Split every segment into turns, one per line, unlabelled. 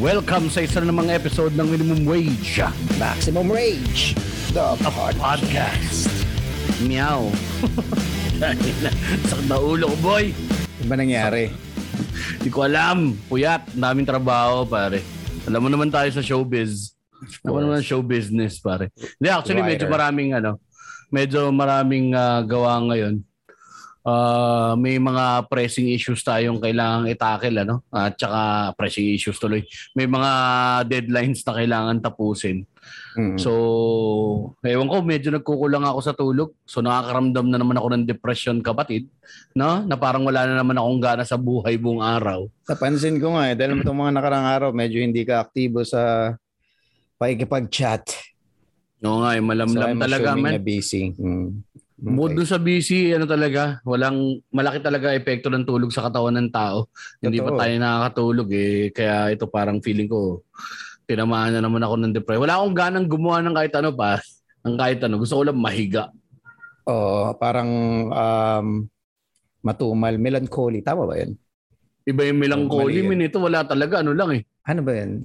Welcome sa isa na namang episode ng Minimum Wage
Maximum Rage, the podcast.
Podcast. Meow. Sakit na ulo ko, boy.
Ano ba nangyari?
Hindi ko alam. Puyat. Ang daming trabaho, pare. Alam mo naman tayo sa showbiz. Alam mo naman show business, pare. Hindi, actually, medyo maraming, ano, medyo maraming ah, gawa ngayon. Ah, may mga pressing issues tayong kailangang itakil, ano? At saka pressing issues tuloy. May mga deadlines na kailangan tapusin.
Mm.
So, ewan ko, medyo nagkukulang ako sa tulog. So, nakakaramdam na naman ako ng depression, kapatid. No? Na parang wala na naman akong gana sa buhay buong araw.
Napansin ko nga eh, dahil itong mga nakarang araw, medyo hindi ka aktibo sa pakikipag-chat.
Oo nga, eh, malamlam
I'm
talaga, man.
busy. Mm.
Mood dun sa busy, ano talaga, walang, malaki talaga epekto ng tulog sa katawan ng tao. Hindi pa
Totoo.
tayo nakakatulog eh. Kaya ito parang feeling ko, tinamaan na naman ako ng depression. Wala akong ganang gumawa ng kahit ano pa. Ng kahit ano. Gusto ko lang mahiga.
Oo, parang um, matumal, melancholy. Tama ba yan?
Iba yung melancholy, min ito wala talaga. Ano lang eh.
Ano ba yan?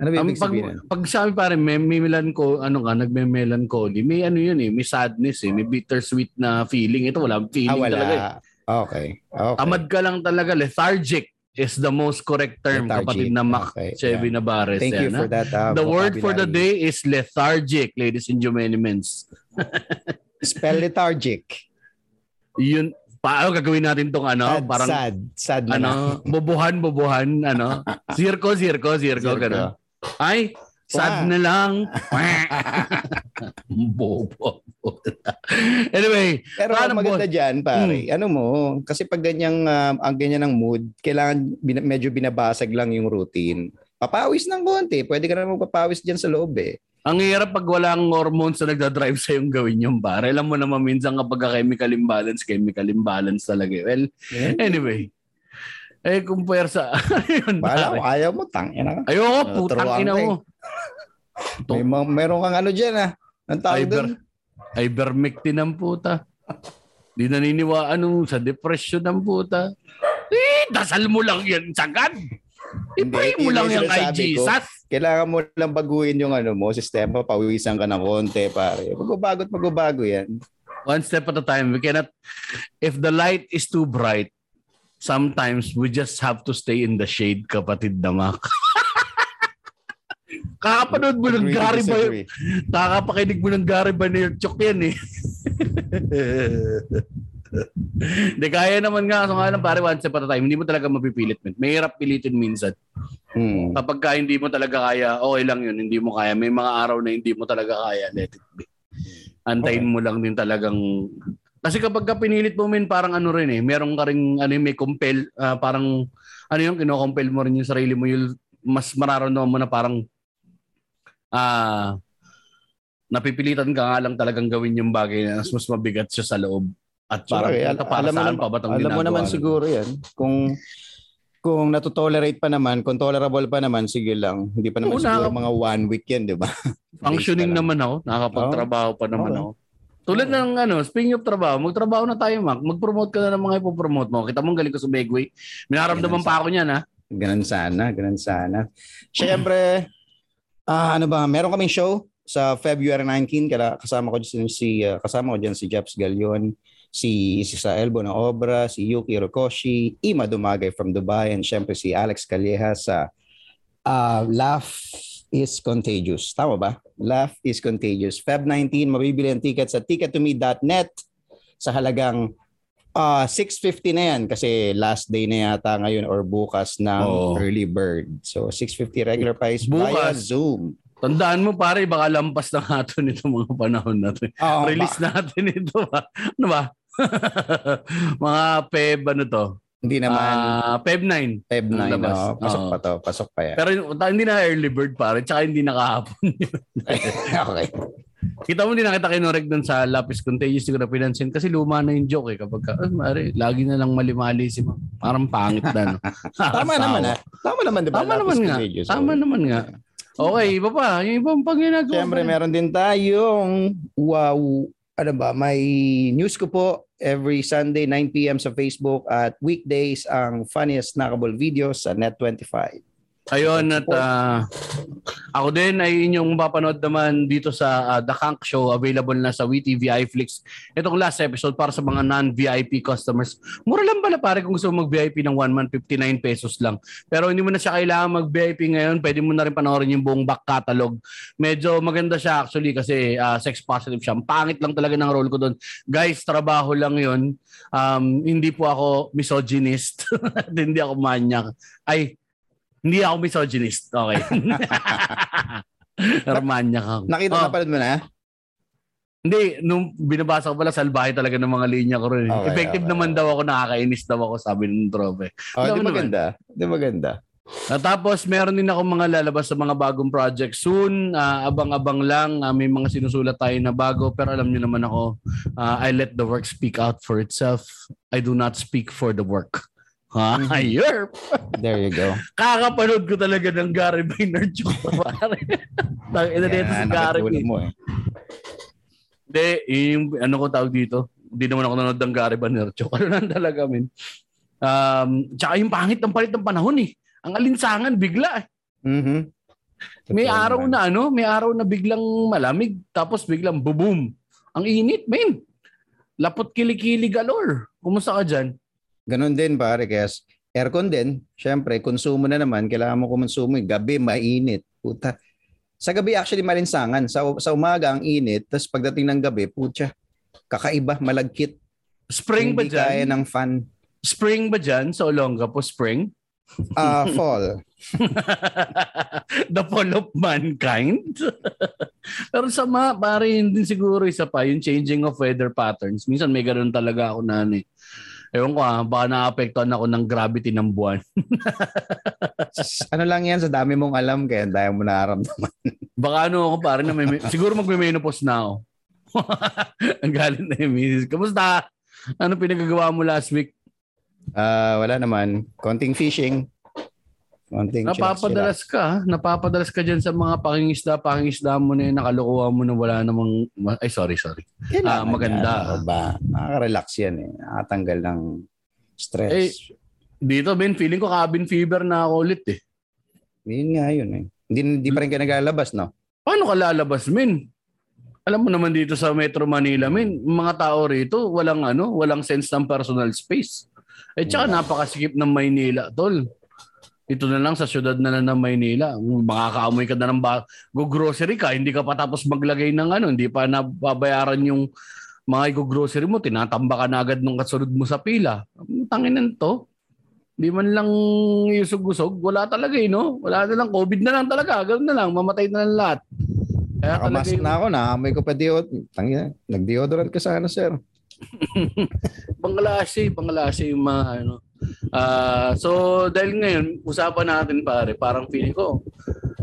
Ano ba
Ang
ibig
pag,
sabihin?
pag sabi pare, may, may melancho, ano ka, nagme-melancholy, may ano yun eh, may sadness eh, may bittersweet na feeling. Ito wala,
Ah,
feeling
wala.
talaga eh.
Okay. okay.
Tamad ka lang talaga, lethargic is the most correct term,
Lethargic.
kapatid na Mac
Okay,
Chevy Navarez.
Thank you
yan,
for
ha?
that. uh,
The word for the
vocabulary.
day is lethargic, ladies and gentlemen.
Spell lethargic.
Yun, paano gagawin natin tong ano,
sad,
parang
sad. Sad na
ano, bubuhan, bubuhan, ano, zirko, zirko, zirko,
Zirko.
Ay, sad na lang. Bobo. anyway,
Pero
Paano,
ang maganda
boss?
dyan, pare,
Hmm.
ano mo, kasi pag ganyang, um, ang ganyan ng mood, kailangan bin- medyo binabasag lang yung routine. Papawis ng konti. Pwede ka na magpapawis dyan sa loob eh.
ang hirap pag walang hormones na nagdadrive sa yung gawin yung pare. Alam mo naman minsan kapag ka chemical imbalance, chemical imbalance talaga. Well, anyway. Eh, kung puwersa, yun
Bahala
pare.
ayaw mo, tangina ka.
Ayoko,
Uh,
putang ina
ka eh.
mo.
May, ma- meron kang ano dyan ah. Ang tawag
Iber,
doon?
ivermectin ang puta. Di naniniwaan nung sa depression ng puta. Eh, dasal mo lang yan, sagad. I-pray mo lang
yung
yan kay
sinasabi ko.
Jesus.
Kailangan mo lang baguhin yung ano mo, sistema, pawisan ka ng konti, pare. Magbabago at magbabago yan.
One step at a time. We cannot, if the light is too bright, sometimes we just have to stay in the shade, kapatid na Mac. Kakapanood mo ng Gary Bay,
disagree.
Kakapakinig mo ng Gary Vaynerchuk yan eh. Hindi, kaya naman nga. So nga lang pare, step at a time. Hindi mo talaga mapipilit. Man. Mahirap pilitin minsan.
Hmm.
Kapag ka hindi mo talaga kaya, okay lang yun. Hindi mo kaya. May mga araw na hindi mo talaga kaya. Let it be. Antayin mo lang din talagang... Kasi kapag ka pinilit mo min, parang ano rin eh. Meron ka rin, ano may compel, ah, parang, ano yung kinocompel mo rin yung sarili mo. Yung mas mararamdaman mo na parang, ah, napipilitan ka nga lang talagang gawin yung bagay na mas, mas mabigat siya sa loob. At parang,
Sorry, al-
"Puta, para
alam mo
saan
naman-
pa ba itong
Alam mo naman
natin?"
siguro yan. Kung kung natutolerate pa naman, kung tolerable pa naman, sige lang. Hindi pa naman
Oo,
siguro mga one week yan, di ba?
Functioning naman ako. Nakakapagtrabaho pa naman
Oo.
ako. Tulad ng ano, speaking of trabaho, magtrabaho na tayo, Mac. Mag-promote ka na ng mga ipopromote mo. Kita mo, galing ko sa Begway. Minaramdaman pa ako niyan, ha?
Ganun sana, ganun sana. Siyempre, ah ano ba, meron kaming show sa February 19, kaya kasama ko dyan si ah, kasama ko dyan si Jeps Galion, si si sa Elbo na Obra, si Yuki Rokoshi, Ima Dumagay from Dubai, and siyempre si Alex Calleja sa ah, Laugh is Contagious. Tama ba? Laugh is Contagious. Feb 19, mabibili ang ticket sa tickettome.net sa halagang ah 650 na yan kasi last day na yata ngayon or bukas ng
Oo.
early bird. So 650 regular price via
Bukas.
Zoom.
Tandaan mo, pare, baka lampas na nga ito nito mga panahon natin.
Oo,
Release natin ito, ba? Ano ba? mga Feb, ano to?
Hindi naman
Ah, Feb 9.
Feb 9.
labas.
no? pasok pa to. Pasok pa yan.
Pero hindi na early bird, pare. Tsaka hindi nakahapon.
okay.
Kita mo, hindi na kita kinorek dun sa Lapis Contagious. Hindi ko na pinansin. Kasi luma na yung joke eh. Kapag, ka, ah, mare, lagi na lang mali-mali si ma. Parang pangit na. No?
Tama naman ah. Tama naman, di ba?
Tama
Lapis
naman nga.
Contagious.
Tama naman nga. Okay, iba pa. Yung ibang pang ginagawa.
Siyempre, meron din tayong wow, ano ba, may news ko po every Sunday 9 p.m. sa Facebook at weekdays ang funniest snackable videos sa Net25.
Ayun at uh, ako din ay inyong mapapanood naman dito sa uh, The Kank Show available na sa WeTV iFlix. Itong last episode para sa mga non-VIP customers. Mura lang pala pare kung gusto mo mag-VIP ng 1 month 59 pesos lang. Pero hindi mo na siya kailangan mag-VIP ngayon. Pwede mo na rin panoorin yung buong back catalog. Medyo maganda siya actually kasi uh, sex positive siya. Pangit lang talaga ng role ko doon. Guys, trabaho lang 'yon. Um, hindi po ako misogynist. hindi ako manyak. Ay, hindi ako misogynist. Okay. Romanya ka.
Nakita oh. na pala mo na?
Hindi, nung binabasa ko pala, salbahe talaga ng mga linya ko rin. Okay, Effective okay. naman daw ako, nakakainis daw ako, sabi ng trope.
Oh, di maganda. Di maganda.
At tapos meron din ako mga lalabas sa mga bagong project soon. Uh, abang-abang lang. Uh, may mga sinusulat tayo na bago. Pero alam niyo naman ako, uh, I let the work speak out for itself. I do not speak for the work. Ha? Mm-hmm.
There you go.
Kakapanood ko talaga ng Gary Vaynerchuk. Pare. Ina dito si Gary mo eh. Hindi, yung ano ko tawag dito, hindi naman ako nanonood ng Gary Vaynerchuk. Ano lang talaga, min. Um, tsaka yung pangit ng palit ng panahon eh. Ang alinsangan, bigla eh.
Mm-hmm.
May araw na ano, may araw na biglang malamig, tapos biglang bubum. Ang init, men. Lapot kilikili galore. Kumusta ka dyan?
Ganon din pare, kaya aircon din. Syempre, konsumo na naman, kailangan mo kumonsumo. Gabi, mainit. Puta. Sa gabi actually malinsangan. Sa, sa umaga ang init, tapos pagdating ng gabi, putya, kakaiba, malagkit.
Spring
Hindi
ba dyan?
kaya ng fan.
Spring ba dyan sa Olonga po? Spring?
Uh, fall.
The fall of mankind. Pero sa mga, pare, hindi siguro isa pa, yung changing of weather patterns. Minsan may ganun talaga ako na ano eh Ewan ko ah, baka naapektuhan ako ng gravity ng buwan.
ano lang yan, sa dami mong alam, kaya dahil mo nararamdaman.
baka ano ako pare na may, siguro magme-menopause na ako. Ang galing na yung misis. Kamusta? Ano pinagagawa mo last week?
Uh, wala naman. Konting fishing.
Konting napapadalas ka, napapadalas ka diyan sa mga pangingisda, pangingisda mo na yun, nakalukuha mo na wala namang ay sorry, sorry. Ah, uh, maganda.
Yan, ba? Nakaka-relax yan eh. Nakatanggal ng stress. Eh,
dito Ben, feeling ko cabin fever na ako ulit eh.
Yun nga yun eh. Hindi, hindi pa rin ka naglalabas, no?
Paano ka lalabas, men? Alam mo naman dito sa Metro Manila, men, mga tao rito, walang ano, walang sense ng personal space. Eh, tsaka yeah. napakasikip ng Maynila, tol ito na lang sa syudad na lang ng Maynila. Makakaamoy ka na ng ba- go-grocery ka, hindi ka pa tapos maglagay ng ano, hindi pa nababayaran yung mga go-grocery mo, tinatamba ka na agad nung kasunod mo sa pila. Tanginan to. Hindi man lang usog-usog. Wala talaga eh, no? Wala na lang. COVID na lang talaga. Ganun na lang. Mamatay na lang lahat.
Kaya Nakamask yung... na ako. Naamoy ko pa deodorant. Tangina. Nag-deodorant ka sana, sir.
pangalasi. Pangalasi yung mga ano Uh, so dahil ngayon, usapan natin pare, parang feeling ko,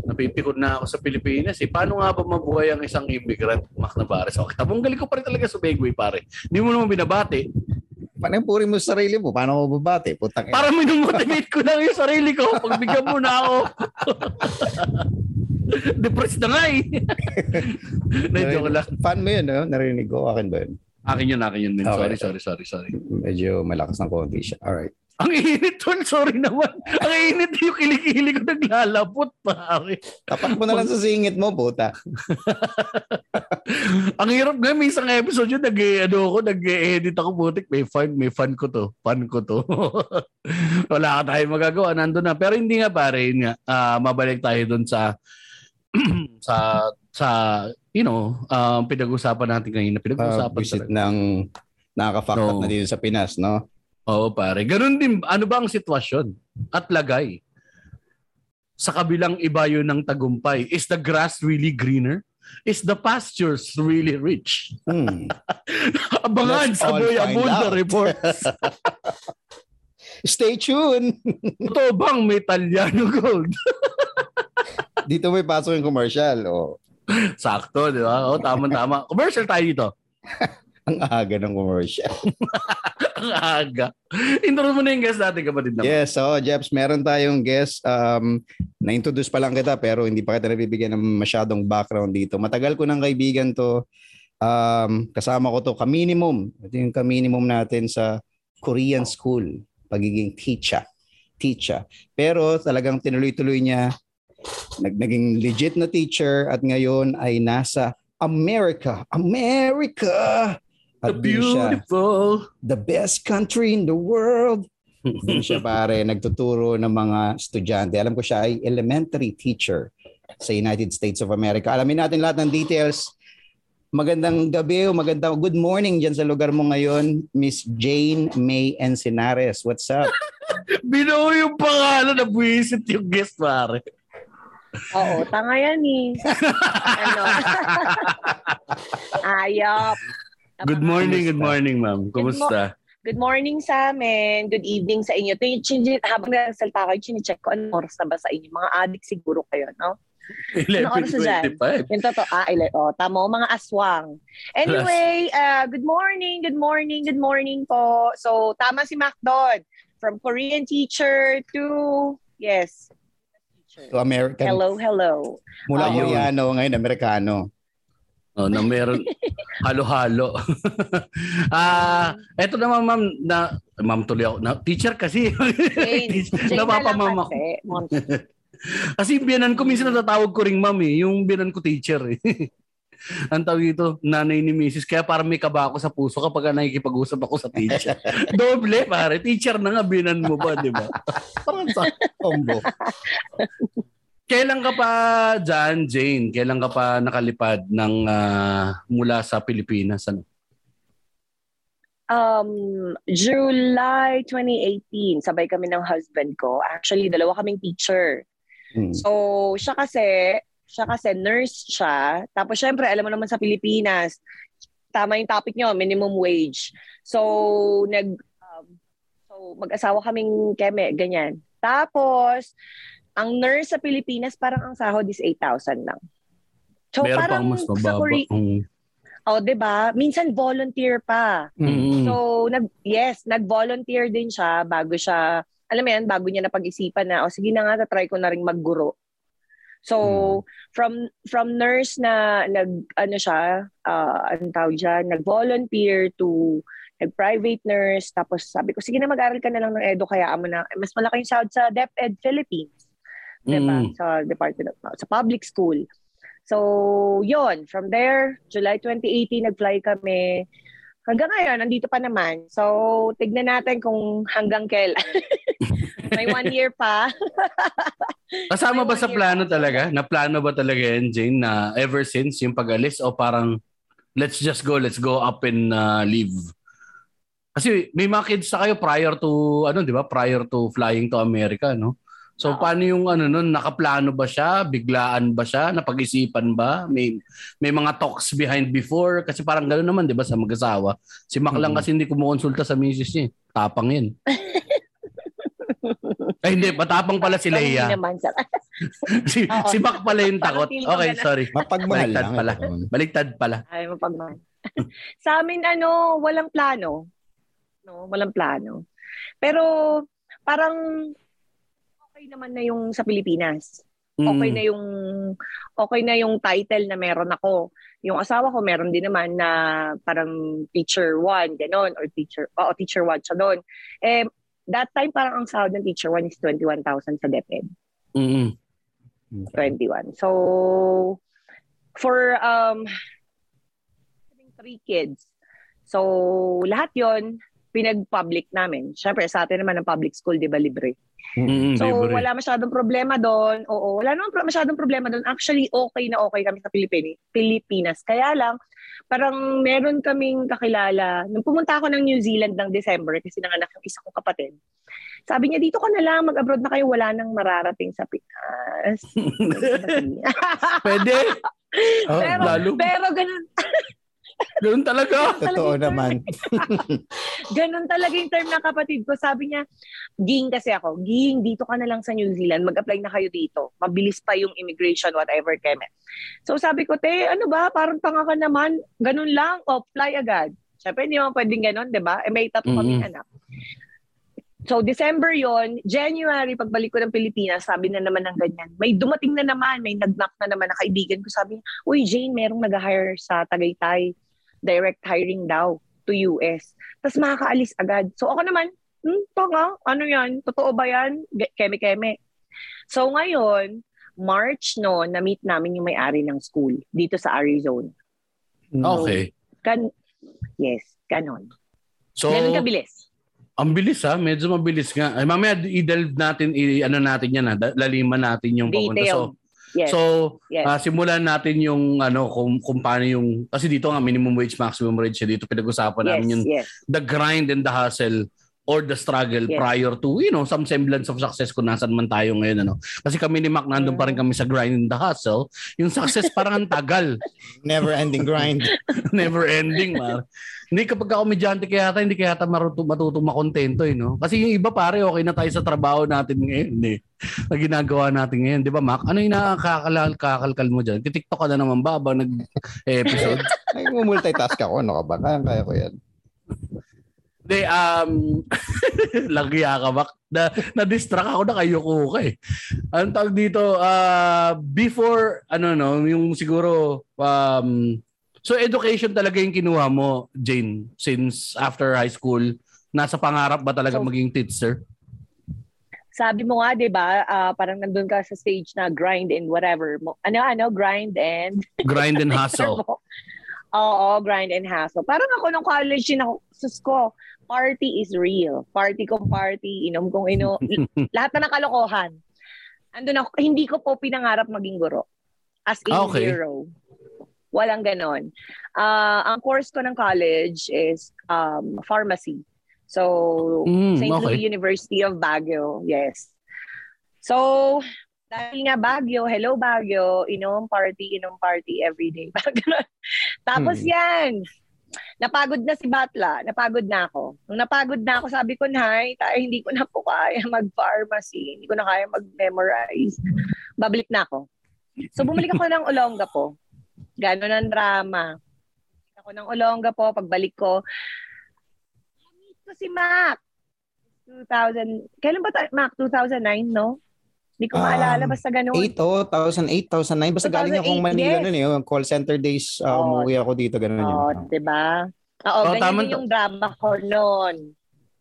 napipikot na ako sa Pilipinas. Eh. Paano nga ba mabuhay ang isang immigrant, Mac Navarez? Okay, tabunggali ko pa rin talaga sa Begway pare. Hindi mo naman binabati.
Paano puri mo sa sarili mo? Paano mo babati? Putang
Para minumotivate ko lang yung sarili ko. Pagbigyan mo na ako. Depressed na nga eh.
Na-joke lang. Fan mo yun, no? Narinig ko. Akin ba yun?
Akin yun, akin yun. Okay. Sorry, sorry, sorry, sorry.
Medyo malakas ng konti siya. Alright.
Ang init tol, sorry naman. Ang init yung kilikili ko naglalapot, pare.
Tapak mo na lang sa singit mo, puta.
Ang hirap nga, may isang episode yun, nag ano ako, nag-edit ako, putik. May fun, may fun ko to. Fun ko to. Wala ka tayong magagawa, nandun na. Pero hindi nga pare, yun nga, uh, mabalik tayo dun sa sa sa you know, um, pinag-usapan natin kanina. Pinag-usapan
uh, ng nakaka-fuck so, na dito sa Pinas, no?
Oo, pare. Ganun din. Ano ba ang sitwasyon? At lagay. Sa kabilang ibayo ng tagumpay, is the grass really greener? Is the pastures really rich?
Hmm.
Abangan sa Boy Abunda Reports.
Stay tuned.
Totoo bang may Italiano Gold?
dito may pasok yung commercial. Oh.
Sakto, di ba? Oh, tama-tama. Commercial tayo dito.
Ang aga ng commercial.
Ang aga. Intro mo na yung guest natin, kapatid
naman. Yes, so Jeps, meron tayong guest. Um, na-introduce pa lang kita pero hindi pa kita nabibigyan ng masyadong background dito. Matagal ko ng kaibigan to. Um, kasama ko to ka-minimum. Ito yung ka-minimum natin sa Korean school, pagiging teacher. Teacher. Pero talagang tinuloy-tuloy niya nag naging legit na teacher at ngayon ay nasa America. America!
The
At siya,
beautiful.
the best country in the world. Doon siya pare, nagtuturo ng mga estudyante. Alam ko siya ay elementary teacher sa United States of America. Alamin natin lahat ng details. Magandang gabi o magandang good morning dyan sa lugar mo ngayon, Miss Jane May Encinares. What's up?
Binuo yung pangalan na buwisit yung guest, pare.
Oo, tanga yan eh. ano? Ayop.
Good morning, good morning, ma'am. Kumusta?
Good morning sa amin. Good evening sa inyo. Ito yung chin- habang nagsalta kayo, chine-check ko anong oras na ba sa inyo. Mga addict siguro kayo, no? Ano oras na dyan?
11.25.
Yung totoo, ah, ile, oh, tamo, mga aswang. Anyway, uh, good morning, good morning, good morning po. So, tama si Mac doon. From Korean teacher to, yes,
To American.
hello, hello.
Mula
Ayun.
Koreano, ngayon Amerikano.
Oh, na meron halo-halo. Ah, eto naman ma'am na ma'am tuloy ako. Na, teacher kasi. Napapamama ko.
kasi.
Biyanan ko minsan natatawag ko ring ma'am eh. Yung biyanan ko teacher eh. Ang tawag dito, nanay ni Mrs. Kaya parang may kaba ako sa puso kapag nakikipag-usap ako sa teacher. Doble pare, teacher na nga biyanan mo ba, di ba? Parang sa
Combo.
Kailan ka pa dyan, Jane? Kailan ka pa nakalipad ng ah, mula sa Pilipinas? Ano?
Um, July 2018, sabay kami ng husband ko. Actually, dalawa kaming teacher.
Hmm.
So, siya kasi, siya kasi nurse siya. Tapos syempre, alam mo naman sa Pilipinas, tama yung topic nyo, minimum wage. So, nag um, so mag-asawa kaming keme, ganyan. Tapos, ang nurse sa Pilipinas, parang ang sahod is 8,000 lang. So,
Meron
parang
pang mas
sa
mababa.
Korea,
Mm.
oh, 'di ba? Minsan volunteer pa.
Mm.
So, nag yes, nag-volunteer din siya bago siya, alam mo yan, bago niya napag-isipan na, o sige na nga, try ko na rin magguro. So, from from nurse na nag ano siya, uh, anong tawag dyan, nag-volunteer to nag-private nurse, tapos sabi ko, sige na mag-aral ka na lang ng edo, kaya mo na, mas malaki yung sahod sa DepEd Philippines. Diba?
Mm.
Sa Department of, sa public school. So, yon From there, July 2018, nag-fly kami. Hanggang ngayon, nandito pa naman. So, tignan natin kung hanggang kailan. May one year pa.
Kasama ba sa plano
pa.
talaga? Na plano ba talaga yan, Jane, na ever since yung pag-alis o parang let's just go, let's go up and uh, leave? Kasi may mga kids na kayo prior to, ano, di ba? Prior to flying to America, no? So,
Oo.
paano yung ano nun? Nakaplano ba siya? Biglaan ba siya? Napag-isipan ba? May, may mga talks behind before? Kasi parang gano'n naman, di ba, sa mag-asawa. Si Mac lang
Mhm.
kasi hindi kumukonsulta sa misis niya. eh. Tapang yun. Ay, hindi. Matapang pala si Leia. si,
Oo.
si Mac pala yung takot. Okay, sorry.
Mapagmahal
Baliktad
lang.
pala. Baliktad pala.
Ay, mapagmahal. sa amin, ano, walang plano. No, walang plano. Pero, parang, okay naman na yung sa Pilipinas. Okay
Mm.
na yung, okay na yung title na meron ako. Yung asawa ko, meron din naman na parang teacher one, ganon, or teacher, oo, teacher one siya doon. Eh, that time, parang ang sahod ng teacher one is 21,000 sa DepEd.
Mm.
Okay.
21. So, for um, having three kids, so lahat yon pinag-public namin. Siyempre, sa atin naman ang public school, di ba, libre.
Mm,
So,
libre.
wala masyadong problema doon. Oo, wala naman masyadong problema doon. Actually, okay na okay kami sa Pilipini- Pilipinas. Kaya lang, parang meron kaming kakilala. Nung pumunta ako ng New Zealand ng December, kasi nanganak yung isa kong kapatid, sabi niya, dito ka na lang, mag-abroad na kayo, wala nang mararating sa Pinas.
Pwede.
Oh,
pero,
lalo.
pero ganun,
Ganun talaga.
Totoo naman.
ganun talaga yung term ng kapatid ko. Sabi niya, Ging kasi ako, Ging, dito ka na lang sa New Zealand, mag-apply na kayo dito. Mabilis pa yung immigration, whatever, keme. So sabi ko, te, ano ba, parang tanga ka naman, ganun lang, o fly agad. Siyempre, hindi naman pwedeng ganun, di ba? Eh, may tatlo kaming
Mhm.
anak. So, December yon January, pagbalik ko ng Pilipinas, sabi na naman ng ganyan. May dumating na naman, may nag-knock na naman na kaibigan ko. Sabi niya, Uy, Jane, merong nag-hire sa Tagaytay. Direct hiring daw to US. Tapos makakaalis agad. So ako naman, hmm, tanga, ano yan? Totoo ba yan? Keme-keme. So ngayon, March no, na-meet namin yung may-ari ng school dito sa Arizona.
Okay.
Kan yes, ganon.
So,
Ganun kabilis.
ang bilis ha. Medyo mabilis nga. Ay, mamaya i-delve natin, i- ano natin yan ha. Laliman natin yung papunta. So.
Yes.
so
yes.
ah, simulan natin yung ano kung, kung paano yung kasi dito nga minimum wage maximum wage dito pinag-usapan
yes,
namin yung
yes.
the grind and the hustle or the struggle
Yes.
prior to you know some semblance of success kung nasan man tayo ngayon ano kasi kami ni Mac nandun pa rin kami sa grind and the hustle yung success parang ang tagal
Never ending grind.
never ending man hindi kapag ako medyante kaya yata hindi kaya yata maruto, matutong makontento eh no kasi yung iba pare okay na tayo sa trabaho natin ngayon eh na ginagawa natin ngayon di ba Mac ano yung nakakakalal kakalkal mo diyan TikTok ka na naman ba ba nag episode
Ay, multitask ako. Ano ka ba? Kaya ko yan.
Hindi, um, lagya ka ba? Na, na-distract ako na kayo ko ka eh. Ang tawag dito, uh, before, ano no, yung siguro, um, so education talaga yung kinuha mo, Jane, since after high school. Nasa pangarap ba talaga
So-
maging teacher?
Sabi mo nga, 'di ba, ah, parang nandun ka sa stage na grind and whatever. Ano ano, grind and
Grind and hustle.
Oo, grind and hustle. Parang ako nung college din ako, sus ko, party is real. Party kong party, inom kong ino, lahat na ng kalokohan. Andun ako, hindi ko po pinangarap maging guro. As in
Ah, okay.
zero. Walang ganon. Ah, ang course ko ng college is um, pharmacy. So,
Mm,
St.
okay.
Louis University of Baguio. Yes. So, dahil nga Baguio, hello Baguio, inom party, inom party every day. Tapos
Hmm.
yan, napagod na si Batla, napagod na ako. Nung napagod na ako, sabi ko, Nay, tayo, hindi ko na po kaya mag-pharmacy, hindi ko na kaya mag-memorize. Babalik na ako. So, bumalik ako ng Olonga po. Gano'n ang drama. Ako ng Olonga po, pagbalik ko, meet ko si Mac. 2000, kailan ba tayo, Mac? 2009, no? Hindi ko
Um,
maalala, basta ganun.
8 oh, 2008, 2009. Basta galing
2008,
akong Manila
yes.
noon eh. Yung call center days, uh,
Oo.
umuwi ako dito. Ganun
Oo,
yun.
di ba? Oo,
Oo,
ganyan yung drama ko noon.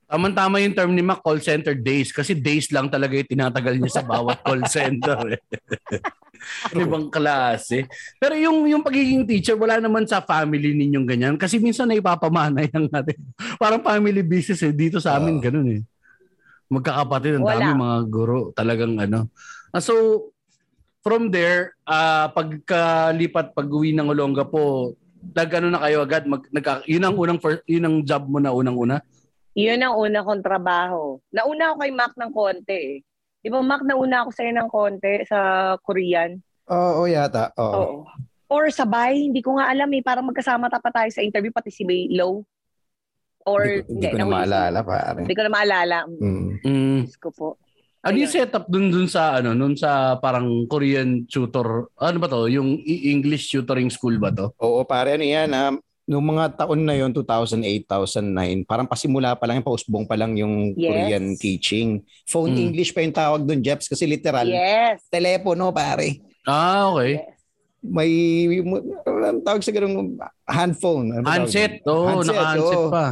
Tama-tama yung term ni Mac, call center days. Kasi days lang talaga yung tinatagal niya sa bawat call center. Eh. Ibang klase. Pero yung, yung pagiging teacher, wala naman sa family ninyong ganyan. Kasi minsan naipapamana yan natin. Parang family business eh. Dito sa amin,
Oo.
ganun eh. Magkakapatid, ang
Wala.
dami mga guro. Talagang ano. Ah, so, from there, ah pagkalipat, pag-uwi ng Olonga po, nag ano na kayo agad, mag, nagka, yun ang unang first, yun ang job mo na unang-una?
Yun ang una kong trabaho. Nauna ako kay Mac ng konti eh. Di ba, Mac, nauna ako sa'yo ng konti sa Korean?
Oo, oh, yata. Oo.
Oo. Or sabay, hindi ko nga alam eh. Parang magkasama pa tayo sa interview, pati si Low. Or,
Hindi ko, hindi ko na maalala, pare.
Hindi ko na maalala.
Mm.
Mm.
Ko po.
Ano yung
Ayun.
setup dun dun sa ano, dun sa parang Korean tutor? Ano ba to? Yung I- English tutoring school ba to?
Oo, pare, ano yan, ha? Noong mga taon na yon 2008, 2009, parang pasimula pa lang, pausbong pa lang yung
Yes.
Korean teaching. Phone
Mm.
English pa yung tawag doon, Jeps, kasi literal,
Yes.
telepono, pare.
Ah, okay.
yes.
May, tawag sa ganung handphone. Ano
Handset. Oo,
Handset,
naka-handset
oo.
pa.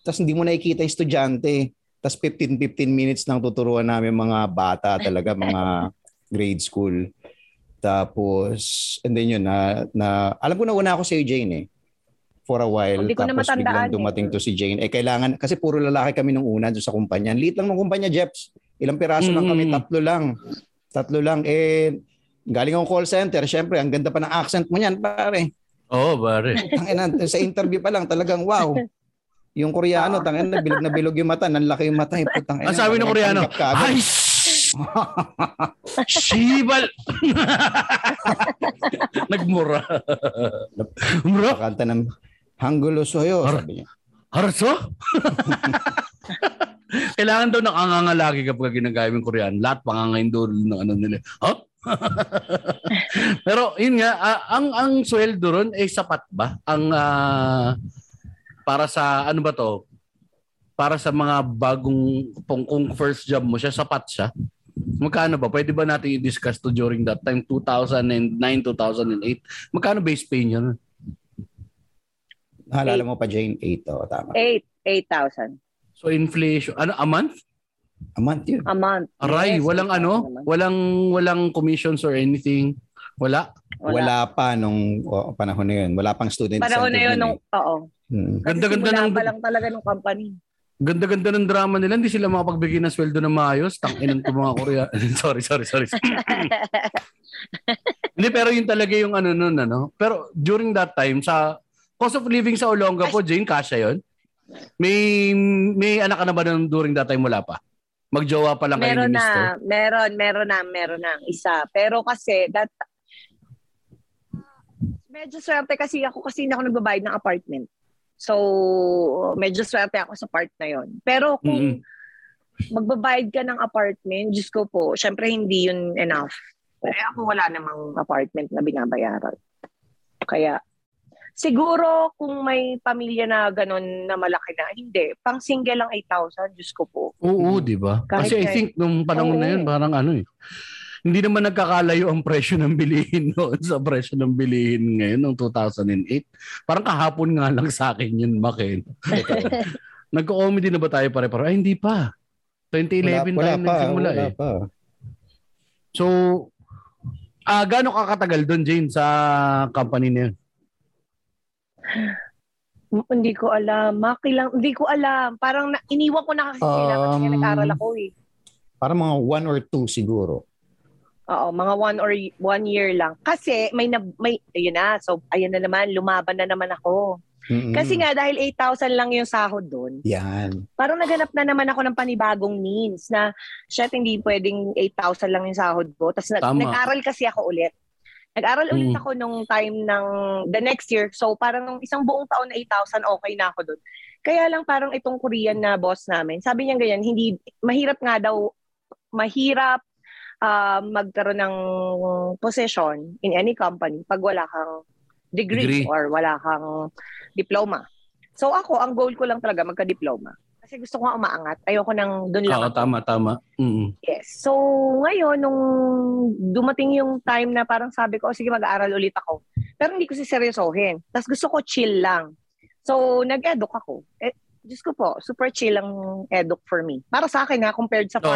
Tapos hindi mo nakikita yung estudyante. Tapos 15-15 minutes nang tuturuan namin mga bata talaga, mga grade school. Tapos, and then yun, na, na, alam ko na una ako si Jane eh. For a while.
Hindi ko na
tapos
matandaan
biglang
eh.
dumating to si Jane. Eh, kailangan, kasi puro lalaki kami nung una doon sa kumpanya. Liit lang ng kumpanya, Jeps. Ilang piraso lang kami,
Mm.
tatlo lang. Tatlo lang. Eh, galing akong call center. Siyempre, ang ganda pa ng accent mo niyan, pare.
Oo, oh, pare.
Tangina, sa interview pa lang, talagang wow. Yung Koreano, tangina, bilog na bilog yung mata, nanlaki yung mata. Eh, putang ina,
Ang sabi ng Koreano. Ay! Shibal! Nagmura. Mura?
Kanta ng Hanggulo Soyo,
Ar-
sabi niya.
Harso? Kailangan daw nakanganga lagi kapag ginagaya yung Korean. Lahat pangangain doon ng ano nila. Ha? Pero yun nga, ah, ang ang sweldo ron eh sapat ba? Ang ah, para sa ano ba to? Para sa mga bagong kung, kung first job mo siya, sapat siya. Magkano ba? Pwede ba natin i-discuss to during that time 2009, 2008? Magkano base pay niya?
Naalala mo pa, Jane? 8, oh, tama.
8, 8,000
So inflation, ano, a month?
A month yun.
a month.
Aray,
Yes,
walang
8,000
ano? Walang walang commissions or anything. Wala.
Wala, pa nung oh, panahon na yun. Wala pang student
Panahon na yun nung,
nun
oo.
Hmm.
Ganda-ganda ng
pa lang talaga ng company.
ganda-ganda ng drama nila. Hindi sila makapagbigay ng sweldo na maayos. Tanginan ko mga Korea. sorry, sorry, sorry. Hindi, pero yun talaga yung ano nun, ano. Pero during that time, sa cost of living sa Olonga po, Jane, kasha yun? May may anak ka na ba nun during that time? Wala pa. Magjowa pa lang kayo
meron
ni Mister.
na, meron, meron na, meron na ang isa. Pero kasi, that, medyo swerte kasi ako kasi hindi ako nagbabayad ng apartment. So, medyo swerte ako sa part na yon. Pero kung
Mm-mm.
magbabayad ka ng apartment, Diyos ko po, syempre hindi yun enough. Eh ako wala namang apartment na binabayaran. Kaya, siguro kung may pamilya na ganun na malaki na, hindi. Pang single lang 8,000, Diyos ko po.
Oo, di ba?
Kahit
Kasi I
kahit-
think nung panahon na yun, parang ano eh. Hindi naman nagkakalayo ang presyo ng bilihin noon sa presyo ng bilihin ngayon noong 2008. Parang kahapon nga lang sa akin yun, Makin. Nagko-comedy na ba tayo pare-pare? Ay, hindi pa. 2011
wala,
tayo
pa,
nagsimula
wala
eh.
pa.
So, ah gaano ka katagal doon, Jane, sa company na yun?
Hindi ko alam. Maki lang. Hindi ko alam. Parang na, iniwan ko na kasi sila kasi
Um,
nag-aral ako eh.
Parang mga one or two siguro.
Oo, mga one or one year lang. Kasi may, na, may ayun na. So, ayun na naman. Lumaban na naman ako.
Mm-mm.
Kasi nga, dahil 8,000 lang yung sahod doon,
Yan.
parang naganap na naman ako ng panibagong means na, shit, hindi pwedeng 8,000 lang yung sahod ko. Tapos nag- nag-aral kasi ako ulit. Nag-aral ulit
Mm.
ako nung time ng the next year. So parang nung isang buong taon na 8,000, okay na ako doon. Kaya lang parang itong Korean na boss namin, sabi niya ganyan, hindi, mahirap nga daw, mahirap ah, magkaroon ng position in any company pag wala kang degree,
Degree.
or wala kang diploma. So ako, ang goal ko lang talaga magka-diploma. Kasi gusto ko nga umaangat. Ayoko nang doon lang
Oo,
ako.
tama, tama. Mm-mm.
Yes. So, ngayon, nung dumating yung time na parang sabi ko, "Oh, sige, mag-aaral ulit ako. Pero hindi ko siseryosohin. Tapos gusto ko chill lang. So, nag-eduk ako. Eh, Diyos ko po, super chill ang eduk for me. Para sa akin ha, compared sa
Oo.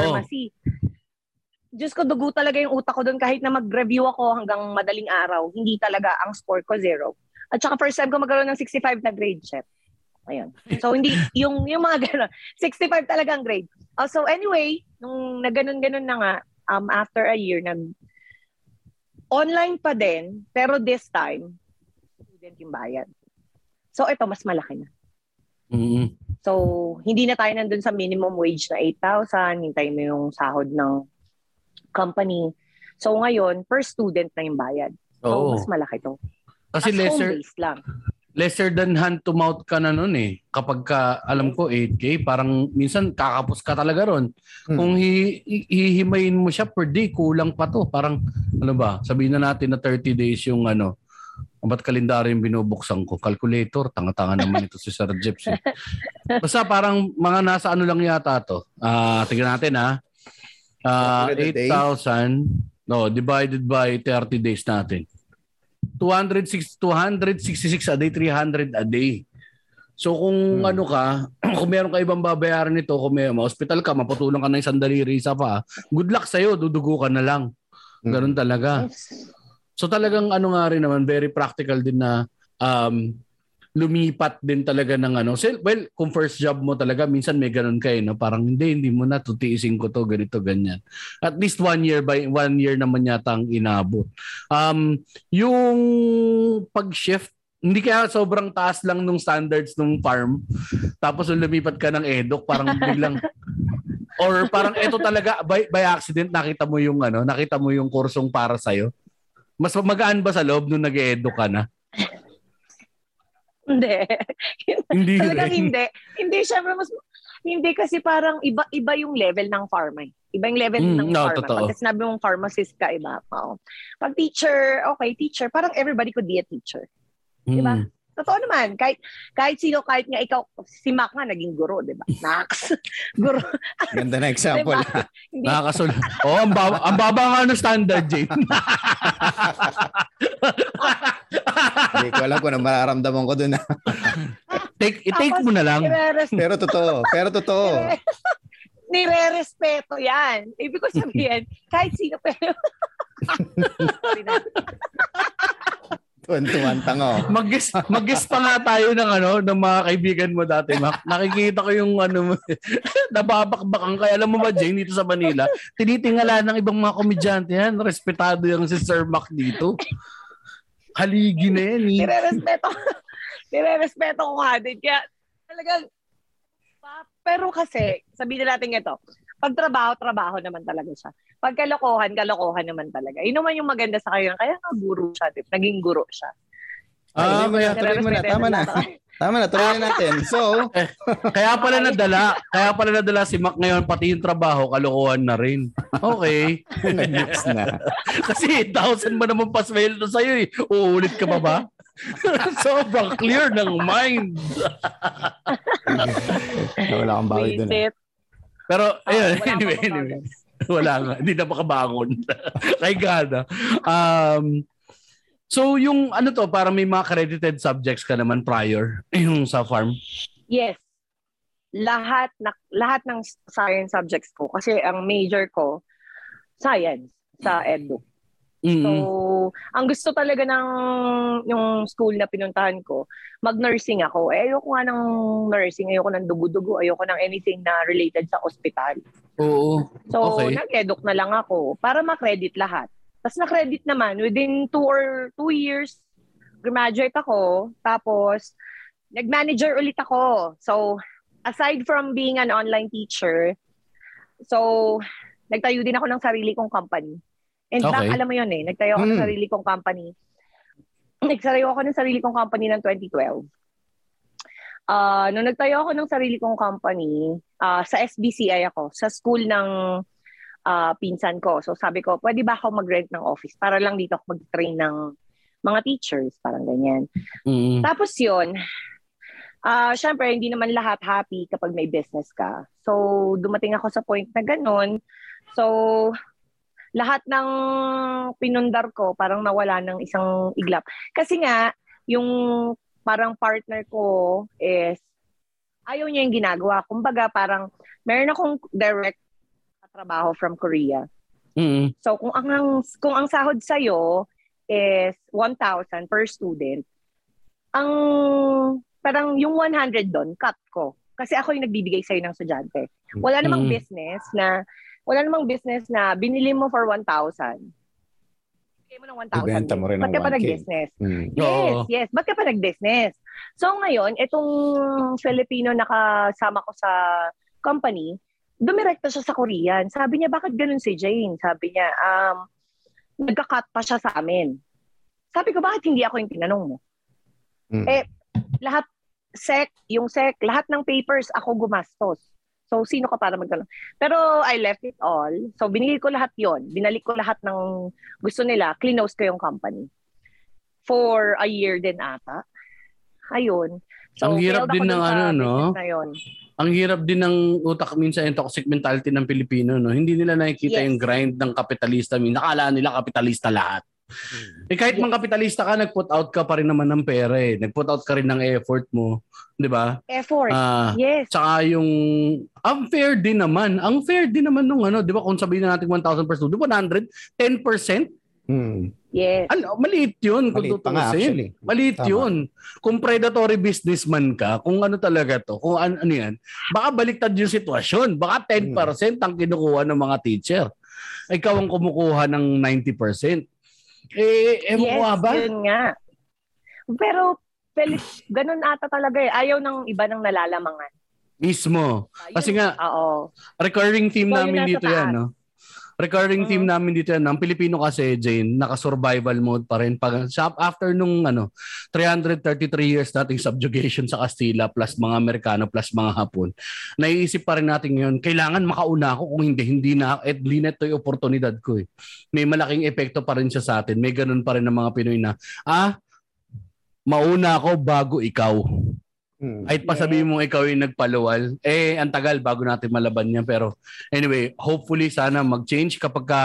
Diyos ko, dugo talaga yung utak ko doon kahit na mag-review ako hanggang madaling araw. Hindi talaga ang score ko zero. At saka first time ko magkaroon ng 65 na grade, chef. Ayun. So, hindi, yung, yung mga gano'n, 65 talaga ang grade. Oh, so anyway, nung naganon-ganon na nga, um, after a year, nag online pa din, pero this time, student yung bayad. So ito, mas malaki na.
Mm-mm.
So, hindi na tayo nandun sa minimum wage na 8,000, hintay mo yung sahod ng company. So ngayon, per student na yung bayad. So,
Oo.
mas malaki to.
Kasi
As
lesser,
home-based lang.
lesser than hand to mouth ka na nun eh. Kapag ka, alam ko, 8K, parang minsan kakapos ka talaga ron.
Hmm.
Kung hi- hi- hihimayin mo siya per day, kulang pa to. Parang, ano ba, sabihin na natin na 30 days yung ano, ba't kalendaryo yung binubuksan ko? Calculator, tanga-tanga naman ito si Sir Jeps. Eh. Basta parang mga nasa ano lang yata to. Ah, tingnan natin ha. Ah,
100 a day?
8,000 no, divided by 30 days natin. 206 266 a day, 300 a day. So kung
Hmm.
ano ka, kung meron ka ibang babayaran nito, kung may hospital ka, maputulong ka ng isang daliri isa pa, good luck sa'yo, dudugo ka na lang. Ganun talaga. So talagang ano nga rin naman, very practical din na um, lumipat din talaga ng ano. So, well, kung first job mo talaga, minsan may ganun kayo, no? parang hindi, hindi mo na, tutiisin ko to, ganito, ganyan. At least one year by one year naman yata ang inabot. Um, yung pag-shift, hindi kaya sobrang taas lang nung standards nung farm. Tapos nung lumipat ka ng edok, parang biglang or parang eto talaga by, by accident nakita mo yung ano, nakita mo yung kursong para sa Mas magaan ba sa loob nung nag-edo ka na?
Hindi.
Hindi
Talagang
rin.
hindi. Hindi, syempre mas, hindi kasi parang iba iba yung level ng pharma. eh. Iba yung level
Mm,
ng
no,
pharma.
totoo.
Pag sinabi mong pharmacist ka, iba. Oo. Pag teacher, okay, teacher. Parang everybody could be a teacher. Diba?
Mm.
Totoo naman. Kahit, kahit sino, kahit nga ikaw, si Mac nga naging guro, di ba? Max. guro.
Ganda na example.
Diba? Hindi,
Nakakasul. oh, ang baba, ang baba nga ng standard, Jane.
Hindi ko alam kung ano mararamdaman ko doon.
take, i-take mo na lang.
Pero totoo. Pero totoo.
nire- nire-respeto yan. Ibig ko sabihin, kahit sino pero...
Tuwan-tuwan tango.
Mag-guess, mag-guess pa nga tayo ng ano, ng mga kaibigan mo dati, Mac. Nakikita ko yung ano, mo, nababakbakan kaya alam mo ba, Jane, dito sa Manila, tinitingala ng ibang mga komedyante yan. Respetado yung si Sir Mac dito. Haligi na yan eh.
nire-respeto. nire-respeto ko nga din. Kaya talagang, pero kasi, sabihin na natin ito, pag trabaho, trabaho naman talaga siya. Pag kalokohan, kalokohan naman talaga. Yun naman yung maganda sa kanya. Kaya nga guro siya. di- Naging guro siya.
Ah, kaya tuloy mo na. Tama na. Tama na. Tuloy na natin. So,
Kaya pala nadala, kaya pala nadala si Mac ngayon, pati yung trabaho, kalokohan na rin. Okay.
nag-mix na.
Kasi 8,000 ba naman pasweldo sa'yo eh. Uulit ka pa ba? Sobrang clear ng mind.
Wala kang bawi doon.
Visit.
Pero, ayun,
wala
anyway,
akong
anyway. Wala nga. Hindi na makabangon. Kay Gada. Um, so, yung ano to, para may mga credited subjects ka naman prior, yung sa farm.
Yes. Lahat na lahat ng science subjects ko kasi ang major ko science sa edu. So,
Mm.
ang gusto talaga ng yung school na pinuntahan ko, mag-nursing ako. Eh, ayoko nga ng nursing, ayoko ng dugo-dugo, ayoko ng anything na related sa ospital.
Oo.
So,
Okay.
nag-educ na lang ako para ma-credit lahat. Tapos na-credit naman, within two or two years, graduate ako. Tapos, nag-manager ulit ako. So, aside from being an online teacher, so, nagtayo din ako ng sarili kong company. And
Okay.
back, alam mo yun eh, nagtayo ako ng
Hmm.
sarili kong company. Nagtayo ako ng sarili kong company ng 2012. Ah, nung nagtayo ako ng sarili kong company, ah, sa SBCI ako, sa school ng ah, pinsan ko. So sabi ko, pwede ba ako mag-rent ng office para lang dito ako mag-train ng mga teachers, parang ganyan.
Mm.
Tapos yun, ah syempre, hindi naman lahat happy kapag may business ka. So, dumating ako sa point na ganun. So, lahat ng pinundar ko, parang nawala ng isang iglap. Kasi nga, yung parang partner ko is, ayaw niya yung ginagawa. Kumbaga, parang, meron akong direct trabaho from Korea.
Mm.
So kung ang kung ang sahod sa is 1,000 per student, ang parang yung 100 doon cut ko. Kasi ako yung nagbibigay sa ng estudyante. Wala namang
Mm.
business na wala namang business na binili mo for 1,000. Bigay mo ng 1,000.
Ibenta mo rin ng
Ba't ka pa
1K?
nag-business?
Hmm.
Yes,
Oo.
yes. Ba't ka pa nag-business? So ngayon, itong Filipino nakasama ko sa company, dumirekta siya sa Korean. Sabi niya, bakit ganun si Jane? Sabi niya, um, nagka-cut pa siya sa amin. Sabi ko, bakit hindi ako yung tinanong mo?
Hmm.
Eh, lahat, sec, yung sec, lahat ng papers, ako gumastos. So, sino ka para magtanong? Pero I left it all. So, binigay ko lahat yon Binalik ko lahat ng gusto nila. Clinose ko yung company. For a year din ata. Ayun. So,
Ang hirap din ng ano, no?
Na yun.
Ang hirap din ng utak minsan yung toxic mentality ng Pilipino, no? Hindi nila nakikita
Yes.
yung grind ng kapitalista. Nakala nila kapitalista lahat. Eh kahit
Yes.
mang kapitalista ka, nag-put out ka pa rin naman ng pera eh. Nag-put out ka rin ng effort mo. Di ba?
Effort.
Ah,
yes.
Tsaka yung unfair din naman. Ang fair din naman nung ano, 'di ba? Kung sabihin na natin 1,000 per student, 100, 10%,
Hmm.
Yes.
ano, maliit 'yun kung
Maliit pa nga actually.
Maliit
Tama.
'yun. Kung predatory businessman ka, kung ano talaga 'to, kung ano, ano 'yan, baka baliktad yung sitwasyon. Baka 10% ang kinukuha ng mga teacher. Ikaw ang kumukuha ng 90%. Eh, eh
yes,
mo ba?
yun nga. Pero, Felix, ganun ata talaga eh. Ayaw ng iba ng nalalamangan.
Mismo.
Ayun.
Kasi nga,
Oo.
recurring theme
Ikaw yung
namin dito yan, no? Recurring
Mhm.
theme namin dito yan. Ang Pilipino kasi, Jane, naka-survival mode pa rin. Pag, after nung ano, 333 years nating subjugation sa Kastila plus mga Amerikano plus mga Hapon, naiisip pa rin natin ngayon, kailangan makauna ako kung hindi, hindi na, at na ito yung oportunidad ko eh. May malaking epekto pa rin siya sa atin. May ganun pa rin ng mga Pinoy na, ah, mauna ako bago ikaw.
Hmm.
Kahit pa sabihin mo ikaw yung nagpaluwal, eh, ang tagal bago natin malaban yan. Pero anyway, hopefully sana mag-change kapag ka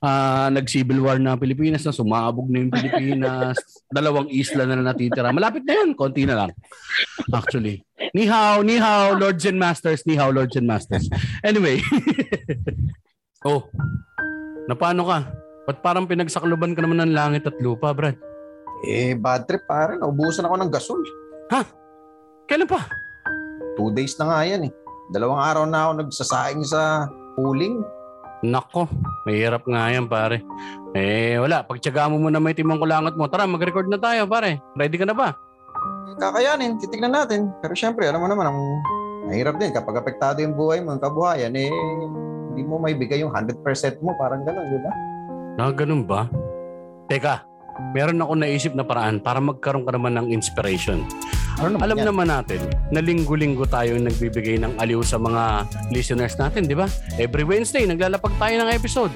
ah, nag-civil war na Pilipinas na sumabog na yung Pilipinas, dalawang isla na, na natitira. Malapit na yun, konti na lang. Actually. Ni hao, ni hao, lords and masters, ni hao, lords and masters. Anyway. oh, na paano ka? Ba't parang pinagsakluban ka naman ng langit at lupa, Brad?
Eh, bad trip pare. Naubusan ako ng gasol.
Kailan pa?
Two days na nga yan eh. Dalawang araw na ako nagsasaing sa pooling.
Nako, mahirap nga yan pare. Eh wala, pagtyaga mo muna may timang kulangot mo. Tara, mag-record na tayo pare. Ready ka na ba?
Kakayanin, titignan natin. Pero syempre, alam mo naman, ang mahirap din kapag apektado yung buhay mo, ang kabuhayan, eh, hindi mo may bigay yung 100% mo. Parang gano'n, di ba?
Ah, ganun ba? Teka, meron ako naisip na paraan para magkaroon ka naman ng inspiration.
Ano naman
Alam
yan?
naman natin na linggo-linggo tayo yung nagbibigay ng aliw sa mga listeners natin, di ba? Every Wednesday, naglalapag tayo ng episode.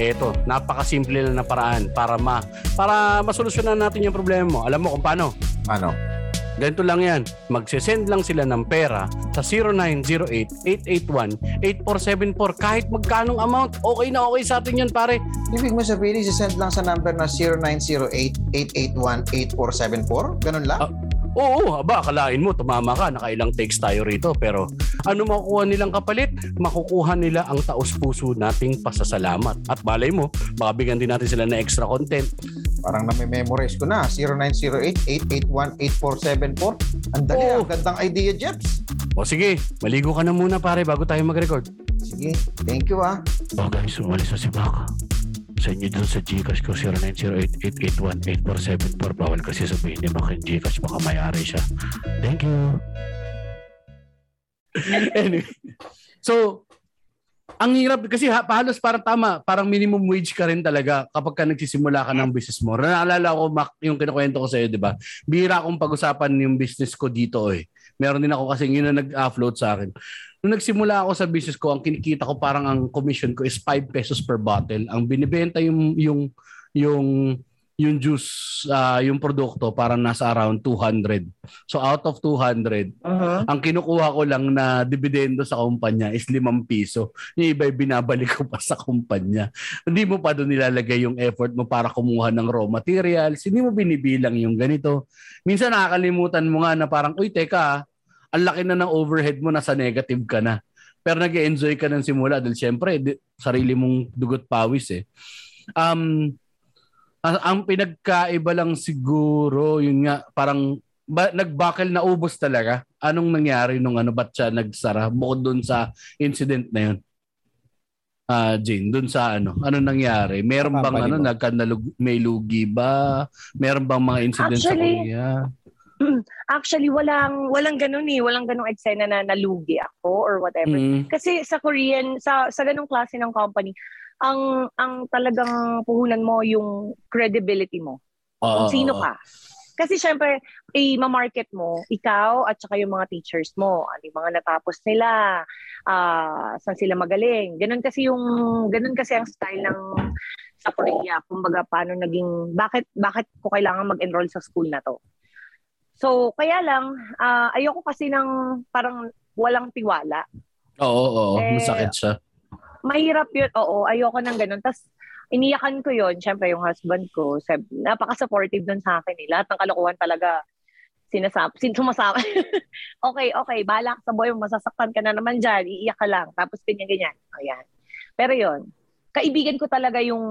Eto, napakasimple lang na paraan para ma para masolusyonan natin yung problema mo. Alam mo kung paano?
Ano?
Ganito lang yan. Magsisend lang sila ng pera sa 0908-881-8474. Kahit magkanong amount, okay na okay sa atin yan, pare.
Ibig mo sabihin, sisend lang sa number na 0908-881-8474? Ganun lang?
Ah. Oo, aba, akalain mo, tumama ka, nakailang takes tayo rito. Pero ano makukuha nilang kapalit? Makukuha nila ang taos-puso nating pasasalamat. At malay mo, baka bigyan din natin sila ng extra content.
Parang nami-memorize ko na. 0908-881-8474. Ang dali, ang gandang idea, Jeps.
O sige, maligo ka na muna pare bago tayo mag-record.
Sige, thank you ah.
O guys, umalis na si Baka. Sa inyo dun sa Gcash ko, 0908-881-8474. Bawal kasi sabihin ni yung Gcash, baka mayari siya. Thank you. anyway, so, ang hirap kasi ha, halos parang tama, parang minimum wage ka rin talaga kapag ka nagsisimula ka ng business mo. Naalala ko, Mac, yung kinukwento ko sa iyo, di ba? Bira akong pag-usapan yung business ko dito eh. Meron din ako kasi yun na nag-upload sa akin. Nung nagsimula ako sa business ko, ang kinikita ko parang ang commission ko is 5 pesos per bottle. Ang binibenta yung yung yung yung juice, ah, yung produkto parang nasa around 200. So out of 200, ang kinukuha ko lang na dividendo sa kumpanya is 5 piso. Yung iba binabalik ko pa sa kumpanya. Hindi mo pa doon nilalagay yung effort mo para kumuha ng raw materials. Hindi mo binibilang yung ganito. Minsan nakakalimutan mo nga na parang, uy, teka, ang laki na ng overhead mo, nasa negative ka na. Pero nag enjoy ka ng simula dahil syempre, di- sarili mong dugot pawis eh. Um, ang, ang pinagkaiba lang siguro, yun nga, parang ba, nagbakal na ubos talaga. Anong nangyari nung ano, ba't siya nagsara? Bukod dun sa incident na yun. Ah, Jane, dun sa ano, ano nangyari? Meron
Sa
bang ano, nagkanalug, may lugi ba? Meron bang mga incident sa
Actually,
Korea?
Actually, walang walang ganun eh. Walang ganung eksena na nalugi ako or whatever.
Mm.
Kasi sa Korean, sa sa ganung klase ng company, ang ang talagang puhunan mo yung credibility mo.
Oo,
Kung sino
oo.
ka. Kasi syempre, i-market mo, ikaw at saka yung mga teachers mo. Ano yung mga natapos nila, ah saan sila magaling. Ganun kasi yung, ganun kasi ang style ng sa Korea. Kumbaga, paano naging, bakit, bakit ko kailangan mag-enroll sa school na to? So, kaya lang, ah, ayoko kasi ng parang walang tiwala.
Oo, oo,
Eh,
masakit siya.
mahirap yun. Oo, ayoko ng ganun. Tapos, iniyakan ko yun. Siyempre, yung husband ko, sab- napaka-supportive dun sa akin. Eh. Lahat ng kalokohan talaga, sinasap, sin sumasama. okay, okay, bahala ka sa boy mo, masasaktan ka na naman dyan, iiyak ka lang. Tapos, ganyan-ganyan. Ayan. Pero yun, kaibigan ko talaga yung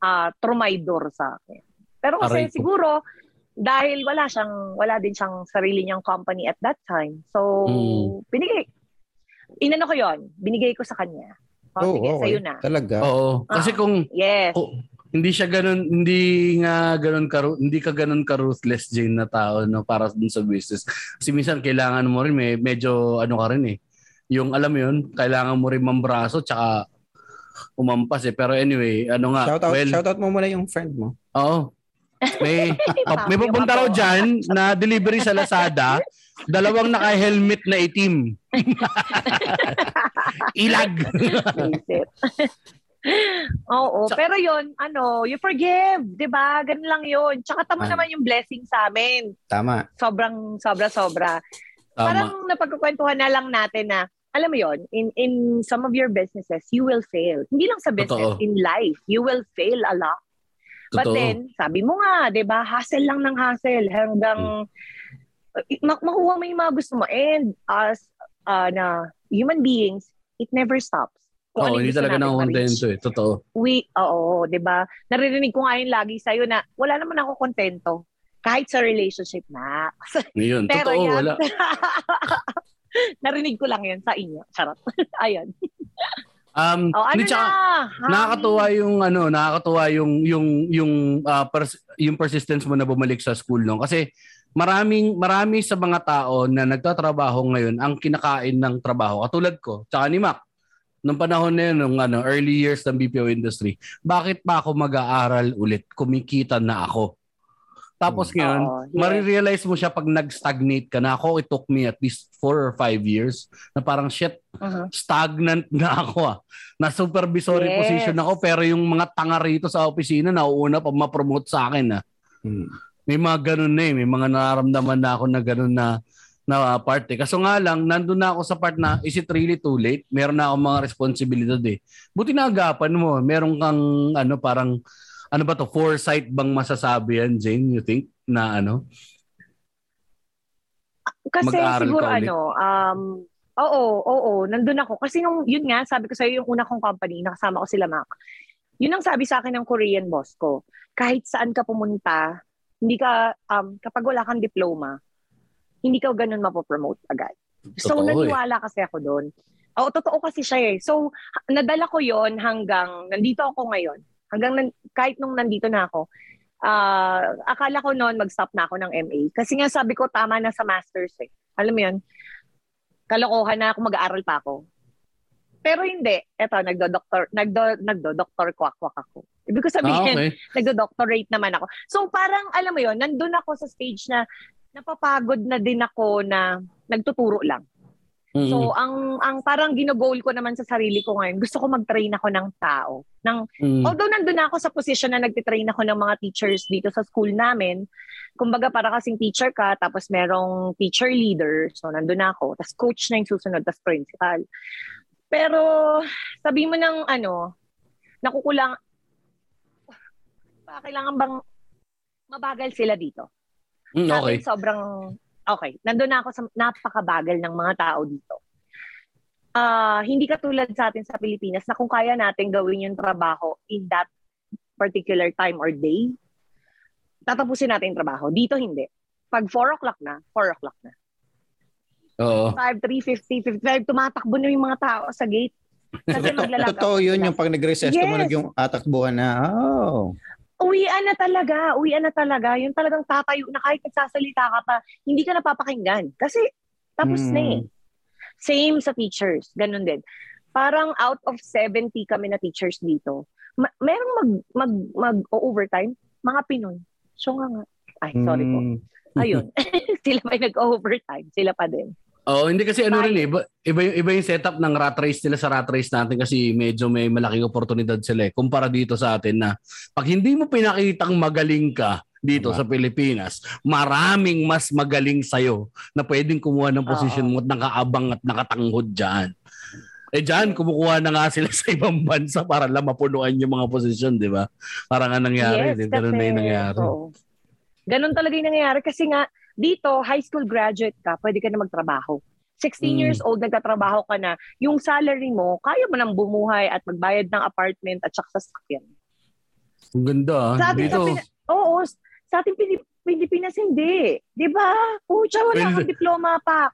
ah trumaydor sa akin. Pero kasi
Aray ko.
Dahil wala siyang, wala din siyang sarili niyang company at that time. So,
Mm.
binigay, inano ko yon binigay ko sa kanya. O,
Oh,
sige,
okay.
sa'yo na.
Talaga.
Oo. Kasi
Ah.
kung
Yes.
Oh, hindi siya ganun, hindi nga ganun ka, hindi ka ganun ka ruthless Jane na tao no para dun sa business. Kasi minsan kailangan mo rin may medyo ano ka rin eh. Yung alam mo yun, kailangan mo rin mambraso tsaka umampas eh. Pero anyway, ano nga,
Shout out,
well,
shout out mo muna yung friend mo.
oo. May may pupunta raw diyan na delivery sa Lazada, dalawang naka-helmet na itim. Ilag.
Oo,
Sa-
pero yon ano, you forgive, 'di ba? Ganun lang 'yon. Tsaka tama
Ay.
naman yung blessing sa amin.
Tama.
Sobrang sobra sobra.
Tama.
Parang napagkukwentuhan na lang natin na alam mo yon, in in some of your businesses, you will fail. Hindi lang sa business,
Totoo.
in life, you will fail a lot. But
Totoo.
then, sabi mo nga, 'di ba? Hassle lang ng hassle hanggang
Hmm.
ma- makuha mo yung mga gusto mo. And as uh, na human beings, it never stops. Kung
Oo,
yung
hindi talaga na kontento eh. Totoo.
We, oo, 'di ba? Naririnig ko nga yun lagi sa'yo na wala naman ako kontento. Kahit sa relationship na.
Yun,
Pero
totoo.
yan,
Wala.
narinig ko lang yan sa inyo. Charot. Ayun.
Um,
O, ano
tsaka,
na?
nakakatuwa yung ano, nakakatuwa yung yung yung ah, pers- yung persistence mo na bumalik sa school no kasi maraming marami sa mga tao na nagtatrabaho ngayon ang kinakain ng trabaho katulad ko tsaka ni Mac nung panahon na yun, nung ano, early years ng BPO industry, bakit pa ako mag-aaral ulit? Kumikita na ako. Tapos
Hmm.
ngayon,
Oo, yes.
marirealize mo siya pag nag-stagnate ka na ako, it took me at least four or five years na parang shit,
Mhm.
stagnant na ako ah. Na supervisory
Yes.
position ako pero yung mga tanga rito sa opisina nauuna pa ma-promote sa akin ah.
Hmm.
May mga ganun na eh. May mga nararamdaman na ako na ganun na na part eh. Kaso nga lang, nandun na ako sa part na is it really too late? Meron na akong mga responsibilidad eh. Buti na agapan mo. Meron kang ano parang ano ba to foresight bang masasabi yan Jane you think na ano
Kasi
Mag-aaral
siguro ano, um, oo, oo, nandun ako. Kasi nung, yun nga, sabi ko sa'yo, yung una kong company, nakasama ko sila Mac. Yun ang sabi sa akin ng Korean boss ko. Kahit saan ka pumunta, hindi ka, um, kapag wala kang diploma, hindi ka ganun mapopromote agad. So,
Totoo eh.
naniwala kasi ako doon. Oo, totoo kasi siya eh. So, nadala ko yon hanggang, nandito ako ngayon. Hanggang, nan- kahit nung nandito na ako, ah akala ko noon mag-stop na ako ng MA. Kasi nga sabi ko, tama na sa master's eh. Alam mo yun? Kalokohan na ako, mag-aaral pa ako. Pero hindi. Eto, nagdo-doctor, nagdo, nagdo-doctor kwak-kwak ako. Ibig ko
ah,
sabihin,
okay
nagdo-doctorate naman ako. So parang alam mo yon, nandun ako sa stage na napapagod na din ako na nagtuturo lang.
Mm-mm.
So ang ang parang gino-goal ko naman sa sarili ko ngayon, gusto ko mag-train ako ng tao. Ng
Mm.
although nandun na ako sa position na nagtitrain ako ng mga teachers dito sa school namin, kumbaga para kasing teacher ka, tapos merong teacher leader, so nandun na ako, tapos coach na yung susunod, tapos principal. Pero sabi mo ng ano, nakukulang, pa kailangan bang mabagal sila dito?
Mm, okay
akin, sobrang, okay, nandun na ako sa napakabagal ng mga tao dito. Ah, hindi katulad sa atin sa Pilipinas na kung kaya natin gawin yung trabaho in that particular time or day, tatapusin natin yung trabaho. Dito hindi. Pag 4 o'clock na, 4 o'clock na.
oo
5, 3, 50, 55, tumatakbo na yung mga tao sa gate. Kasi maglalag
Totoo yun yung pag nag-recess
Yes.
tumunog yung atakbuhan na. Oh.
Uwian na talaga, uwian na talaga. Yung talagang tatayo na kahit nagsasalita ka pa, hindi ka napapakinggan. Kasi tapos na eh.
Hmm.
Same sa teachers, ganun din. Parang out of 70 kami na teachers dito, ma- merong mag, mag, mag-overtime, mga Pinoy. So nga nga. Ay, sorry po.
Hmm.
Ayun. sila pa nag-overtime. Sila pa din.
Oo, hindi kasi ano rin eh. Iba, iba, yung, iba yung setup ng rat race nila sa rat race natin kasi medyo may malaking oportunidad sila eh. Kumpara dito sa atin na pag hindi mo pinakitang magaling ka dito
Diba?
sa Pilipinas, maraming mas magaling sa'yo na pwedeng kumuha ng posisyon mo at nakaabang at nakatanghod dyan. Eh dyan, kumukuha na nga sila sa ibang bansa para lang mapunuan yung mga posisyon, di ba? Parang nga nangyari.
yes,
di- Ganun na yung nangyari.
oo. Ganun talaga yung nangyayari kasi nga dito, high school graduate ka, pwede ka na magtrabaho. 16
Mm.
years old, nagtatrabaho ka na. Yung salary mo, kaya mo nang bumuhay at magbayad ng apartment at saka sa sakyan.
Ang ganda ah.
Sa atin,
Dito,
sa Pina- oo, sa ating Pilip- Pilipinas hindi. Di ba? Pucha, wala
Well,
kang diploma pa.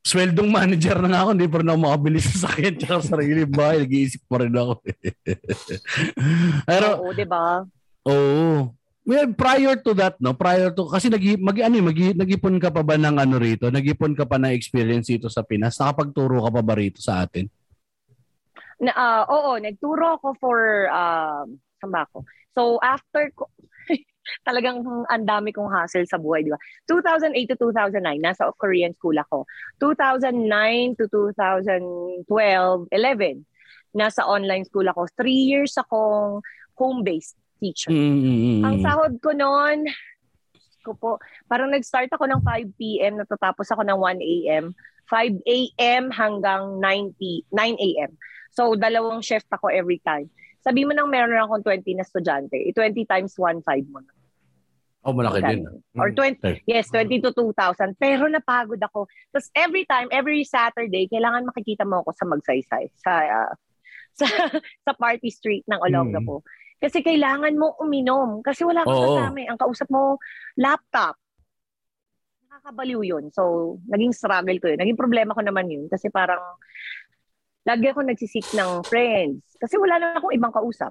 sweldong manager na nga ako, hindi pa rin ako makabili sa sakit tsaka sa sarili bahay. Nag-iisip pa rin ako. Pero,
Oo, di ba?
oo. Well, prior to that, no, prior to, kasi nag, mag, ano, mag, nag-ipon ka pa ba ng ano rito? Nag-ipon ka pa na experience dito sa Pinas? Nakapagturo ka pa ba rito sa atin?
Na, ah, oo, nagturo ako for, um, saan ba ako? So, after ko, talagang ang dami kong hassle sa buhay, di ba? 2008 to 2009, nasa Korean school ako. 2009 to 2012, 11, nasa online school ako. Three years akong home-based teacher.
Mm-mm.
Ang sahod ko noon, ko po, parang nag-start ako ng 5 p.m. natatapos ako ng 1 a.m. 5 a.m. hanggang 9, p- 9 a.m. So, dalawang shift ako every time. Sabi mo nang meron akong 20 na estudyante, eh, 20 times 1.5 mo na.
Oh, malaki din.
Or 20,
Okay.
yes, 20 to 2,000. Pero napagod ako. Tapos every time, every Saturday, kailangan makikita mo ako sa magsaysay. Sa, ah, sa, sa party street ng Olongapo. Kasi kailangan mo uminom. Kasi wala kang
Oo.
kasama. eh. Ang kausap mo, laptop. Nakakabaliw yun. So, naging struggle ko yun. Naging problema ko naman yun. Kasi parang, lagi ako nagsisik ng friends. Kasi wala na akong ibang kausap.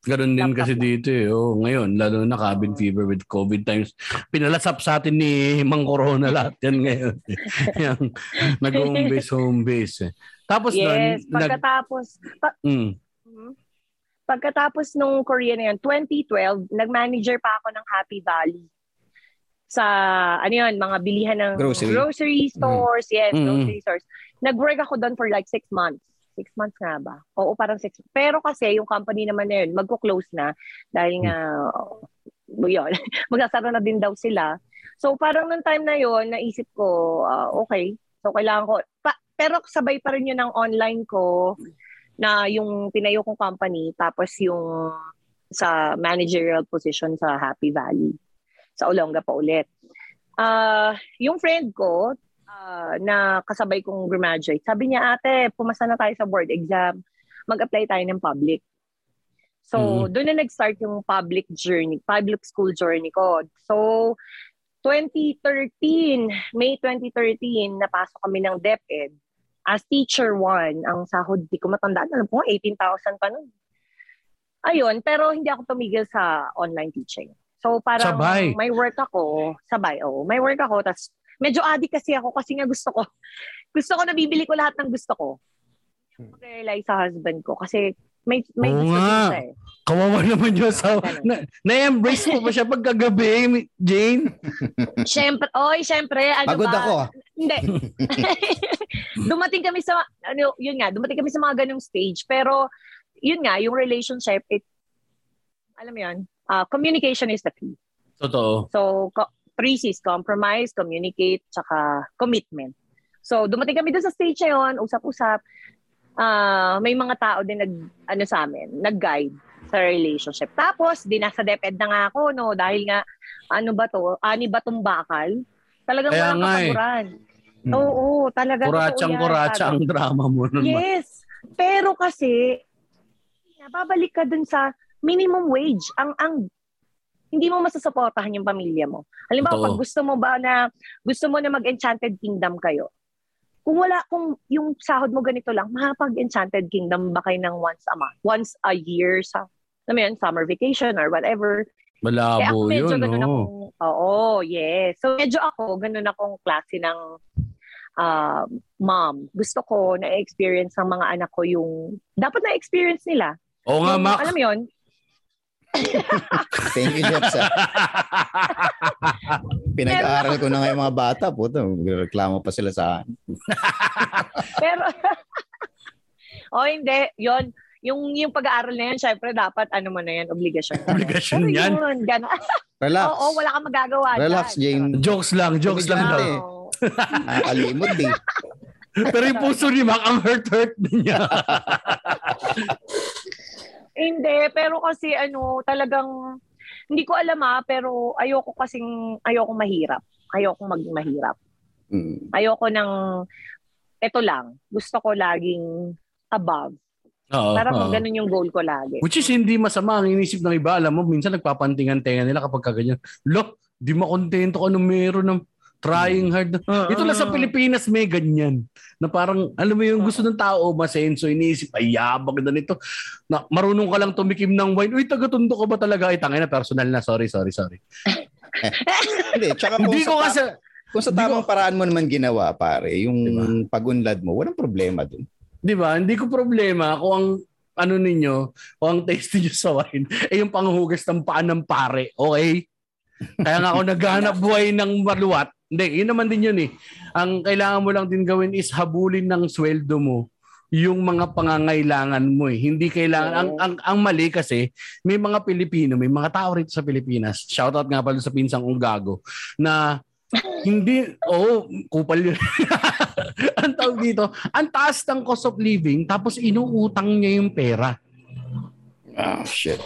Ganon din
Laptop
kasi
lang.
dito eh. Oh, ngayon, lalo na cabin fever with COVID times. Pinalasap sa atin ni Mang Corona lahat yan ngayon. Yung nag-home base, home base. Eh. Tapos
yes,
doon, nag,
pagkatapos, pa-
mm,
Mhm. Pagkatapos nung Korea na yun, 2012, nag-manager pa ako ng Happy Valley. Sa, ano yun, mga bilihan ng
Grocery.
stores. Yes,
Mhm.
grocery stores. Nag-work ako doon for like six months. Six months nga ba? Oo, parang six. Pero kasi yung company naman na yun, magko-close na dahil nga, oh, yun, magsasara na din daw sila. So parang nung time na yun, naisip ko, ah, okay, so kailangan ko, pa, pero sabay pa rin yun ng online ko na yung tinayo kong company tapos yung sa managerial position sa Happy Valley sa Olonga pa ulit. Ah, yung friend ko ah, na kasabay kong graduate, sabi niya, ate, pumasa na tayo sa board exam. Mag-apply tayo ng public. So, doon na nag-start yung public journey, public school journey ko. So, 2013, May 2013, napasok kami ng DepEd as teacher 1. Ang sahod, di ko matandaan, alam ko, 18,000 pa nun. Ayun, pero hindi ako tumigil sa online teaching. So parang
Sabay.
may work ako, sabay, oh, may work ako, tas medyo addict kasi ako kasi nga gusto ko, gusto ko nabibili ko lahat ng gusto ko. Mag-realize sa husband ko kasi may may
Oo
gusto din
nga.
siya eh.
kawawa naman yung sa...
Ganun.
Na, na-embrace mo ba siya pagkagabi, Jane?
Siyempre, oy, siyempre, ano
Pagod
ba?
ako.
Hindi. dumating kami sa, ano, yun nga, dumating kami sa mga ganong stage. Pero, yun nga, yung relationship, it, alam mo yun, uh, communication is the key.
Totoo.
So, co- three C's, compromise, communicate, tsaka commitment. So, dumating kami doon sa stage na yun, usap-usap. Ah, may mga tao din nag, ano sa amin, nag-guide sa relationship. Tapos, di nasa DepEd na nga ako, no, dahil nga, ano ba to, ani ba tong bakal? Talagang
Kaya
walang
eh.
kapaguran.
Hmm.
Oo, talaga. totoo
Kuratsang
yan,
kuratsa
sabi.
ang drama mo nun.
Yes. Pero kasi, babalik ka dun sa minimum wage. Ang, ang, hindi mo masasuportahan yung pamilya mo. Halimbawa,
Totoo.
pag gusto mo ba na, gusto mo na mag-Enchanted Kingdom kayo, kung wala, kung yung sahod mo ganito lang, makapag-Enchanted Kingdom ba kayo ng once a month? Once a year sa, alam mo yun, summer vacation or whatever. Kaya ako
Malabo
medyo
yun,
ganun
no?
akong, oo, yes. So medyo ako, ganun akong klase ng ah, mom. Gusto ko na-experience ng mga anak ko yung, dapat na-experience nila.
Oo nga, Mac.
Alam mo yun?
Thank you, Jeff. Sa... Pinag-aaral ko na nga yung mga bata. Puto, reklamo pa sila sa akin.
Pero, oh hindi, yon yung yung pag-aaral na yan, syempre dapat ano mo na yan, obligasyon.
Obligasyon
Pero
yan.
Yun, gana.
Relax.
Oo, wala kang magagawa
Relax,
dyan.
Jane.
Jokes lang, jokes lang
Komedyante.
daw.
Oo.
Nakakalimot eh.
Pero yung puso ni Mac, ang hurt-hurt niya.
Hindi, pero kasi ano, talagang hindi ko alam ah, pero ayoko kasing ayoko mahirap. Ayoko maging mahirap.
Mm.
Ayoko ng eto lang. Gusto ko laging above.
Oo.
Parang
oo.
ganun yung goal ko lagi.
Which is hindi masama ang inisip ng iba. Alam mo, minsan nagpapantingan tenga nila kapag kaganyan. Lo, di makontento ka nung meron ng trying hard. na- Ito lang sa Pilipinas may ganyan. Na parang, alam mo yung gusto ng tao, masenso, iniisip, ay yabang na nito. Na, marunong ka lang tumikim ng wine. Uy, taga-tondo ka ba talaga? Ay, tangay na, personal na. Sorry, sorry, sorry.
Hindi, tsaka kung
Hindi
sa,
ko
ta-
kasi,
kung sa tamang paraan mo naman ginawa, pare, yung
Diba?
pagunlad mo, walang problema dun.
di ba, hindi ko problema kung ang ano ninyo, kung ang taste niyo sa wine, eh yung panghugas ng paa ng pare. Okay? Kaya nga ako naghahanap buhay ng maluwat. Hindi, yun naman din yun eh. Ang kailangan mo lang din gawin is habulin ng sweldo mo yung mga pangangailangan mo eh. Hindi kailangan ang, ang ang mali kasi may mga Pilipino, may mga tao rito sa Pilipinas. Shoutout nga pala sa pinsang kong gago na hindi oh kupal yun. ang tawag dito, ang taas ng cost of living tapos inuutang niya yung pera.
Ah, shit.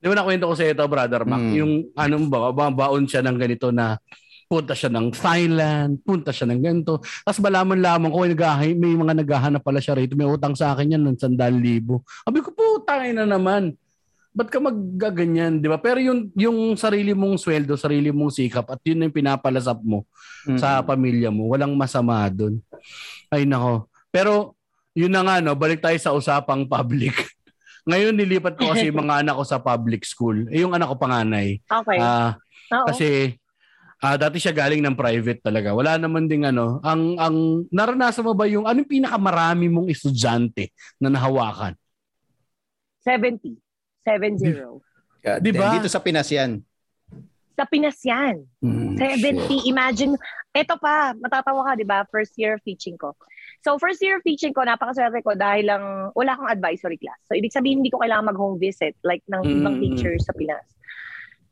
Di ba nakwento ko sa ito, brother Mac?
Mm.
Yung anong ba, ba- baon siya ng ganito na punta siya ng Thailand, punta siya ng ganito. Tapos malaman lamang ko, may mga naghahanap pala siya rito. May utang sa akin yan ng 100,000. Sabi ko, putang na naman. Ba't ka maggaganyan, di ba? Pero yung, yung sarili mong sweldo, sarili mong sikap, at yun yung pinapalasap mo sa pamilya mo, walang masama doon. Ay nako. Pero yun na nga, no, balik tayo sa usapang public. Ngayon nilipat ko kasi mga anak ko sa public school. Eh, yung anak ko panganay.
Okay.
Ah,
Oo.
kasi ah, dati siya galing ng private talaga. Wala naman ding ano, ang ang naranasan mo ba yung anong pinakamarami mong estudyante na nahawakan?
70. 70.
God
Di ba?
damn. Dito sa Pinas yan.
Sa Pinas yan.
Mm,
70. Imagine, ito pa, matatawa ka, di ba? First year of teaching ko. So, first year of teaching ko, napakaswerte ko dahil lang wala akong advisory class. So, ibig sabihin, hindi ko kailangan mag-home visit like ng ibang
Mm.
teachers sa Pinas.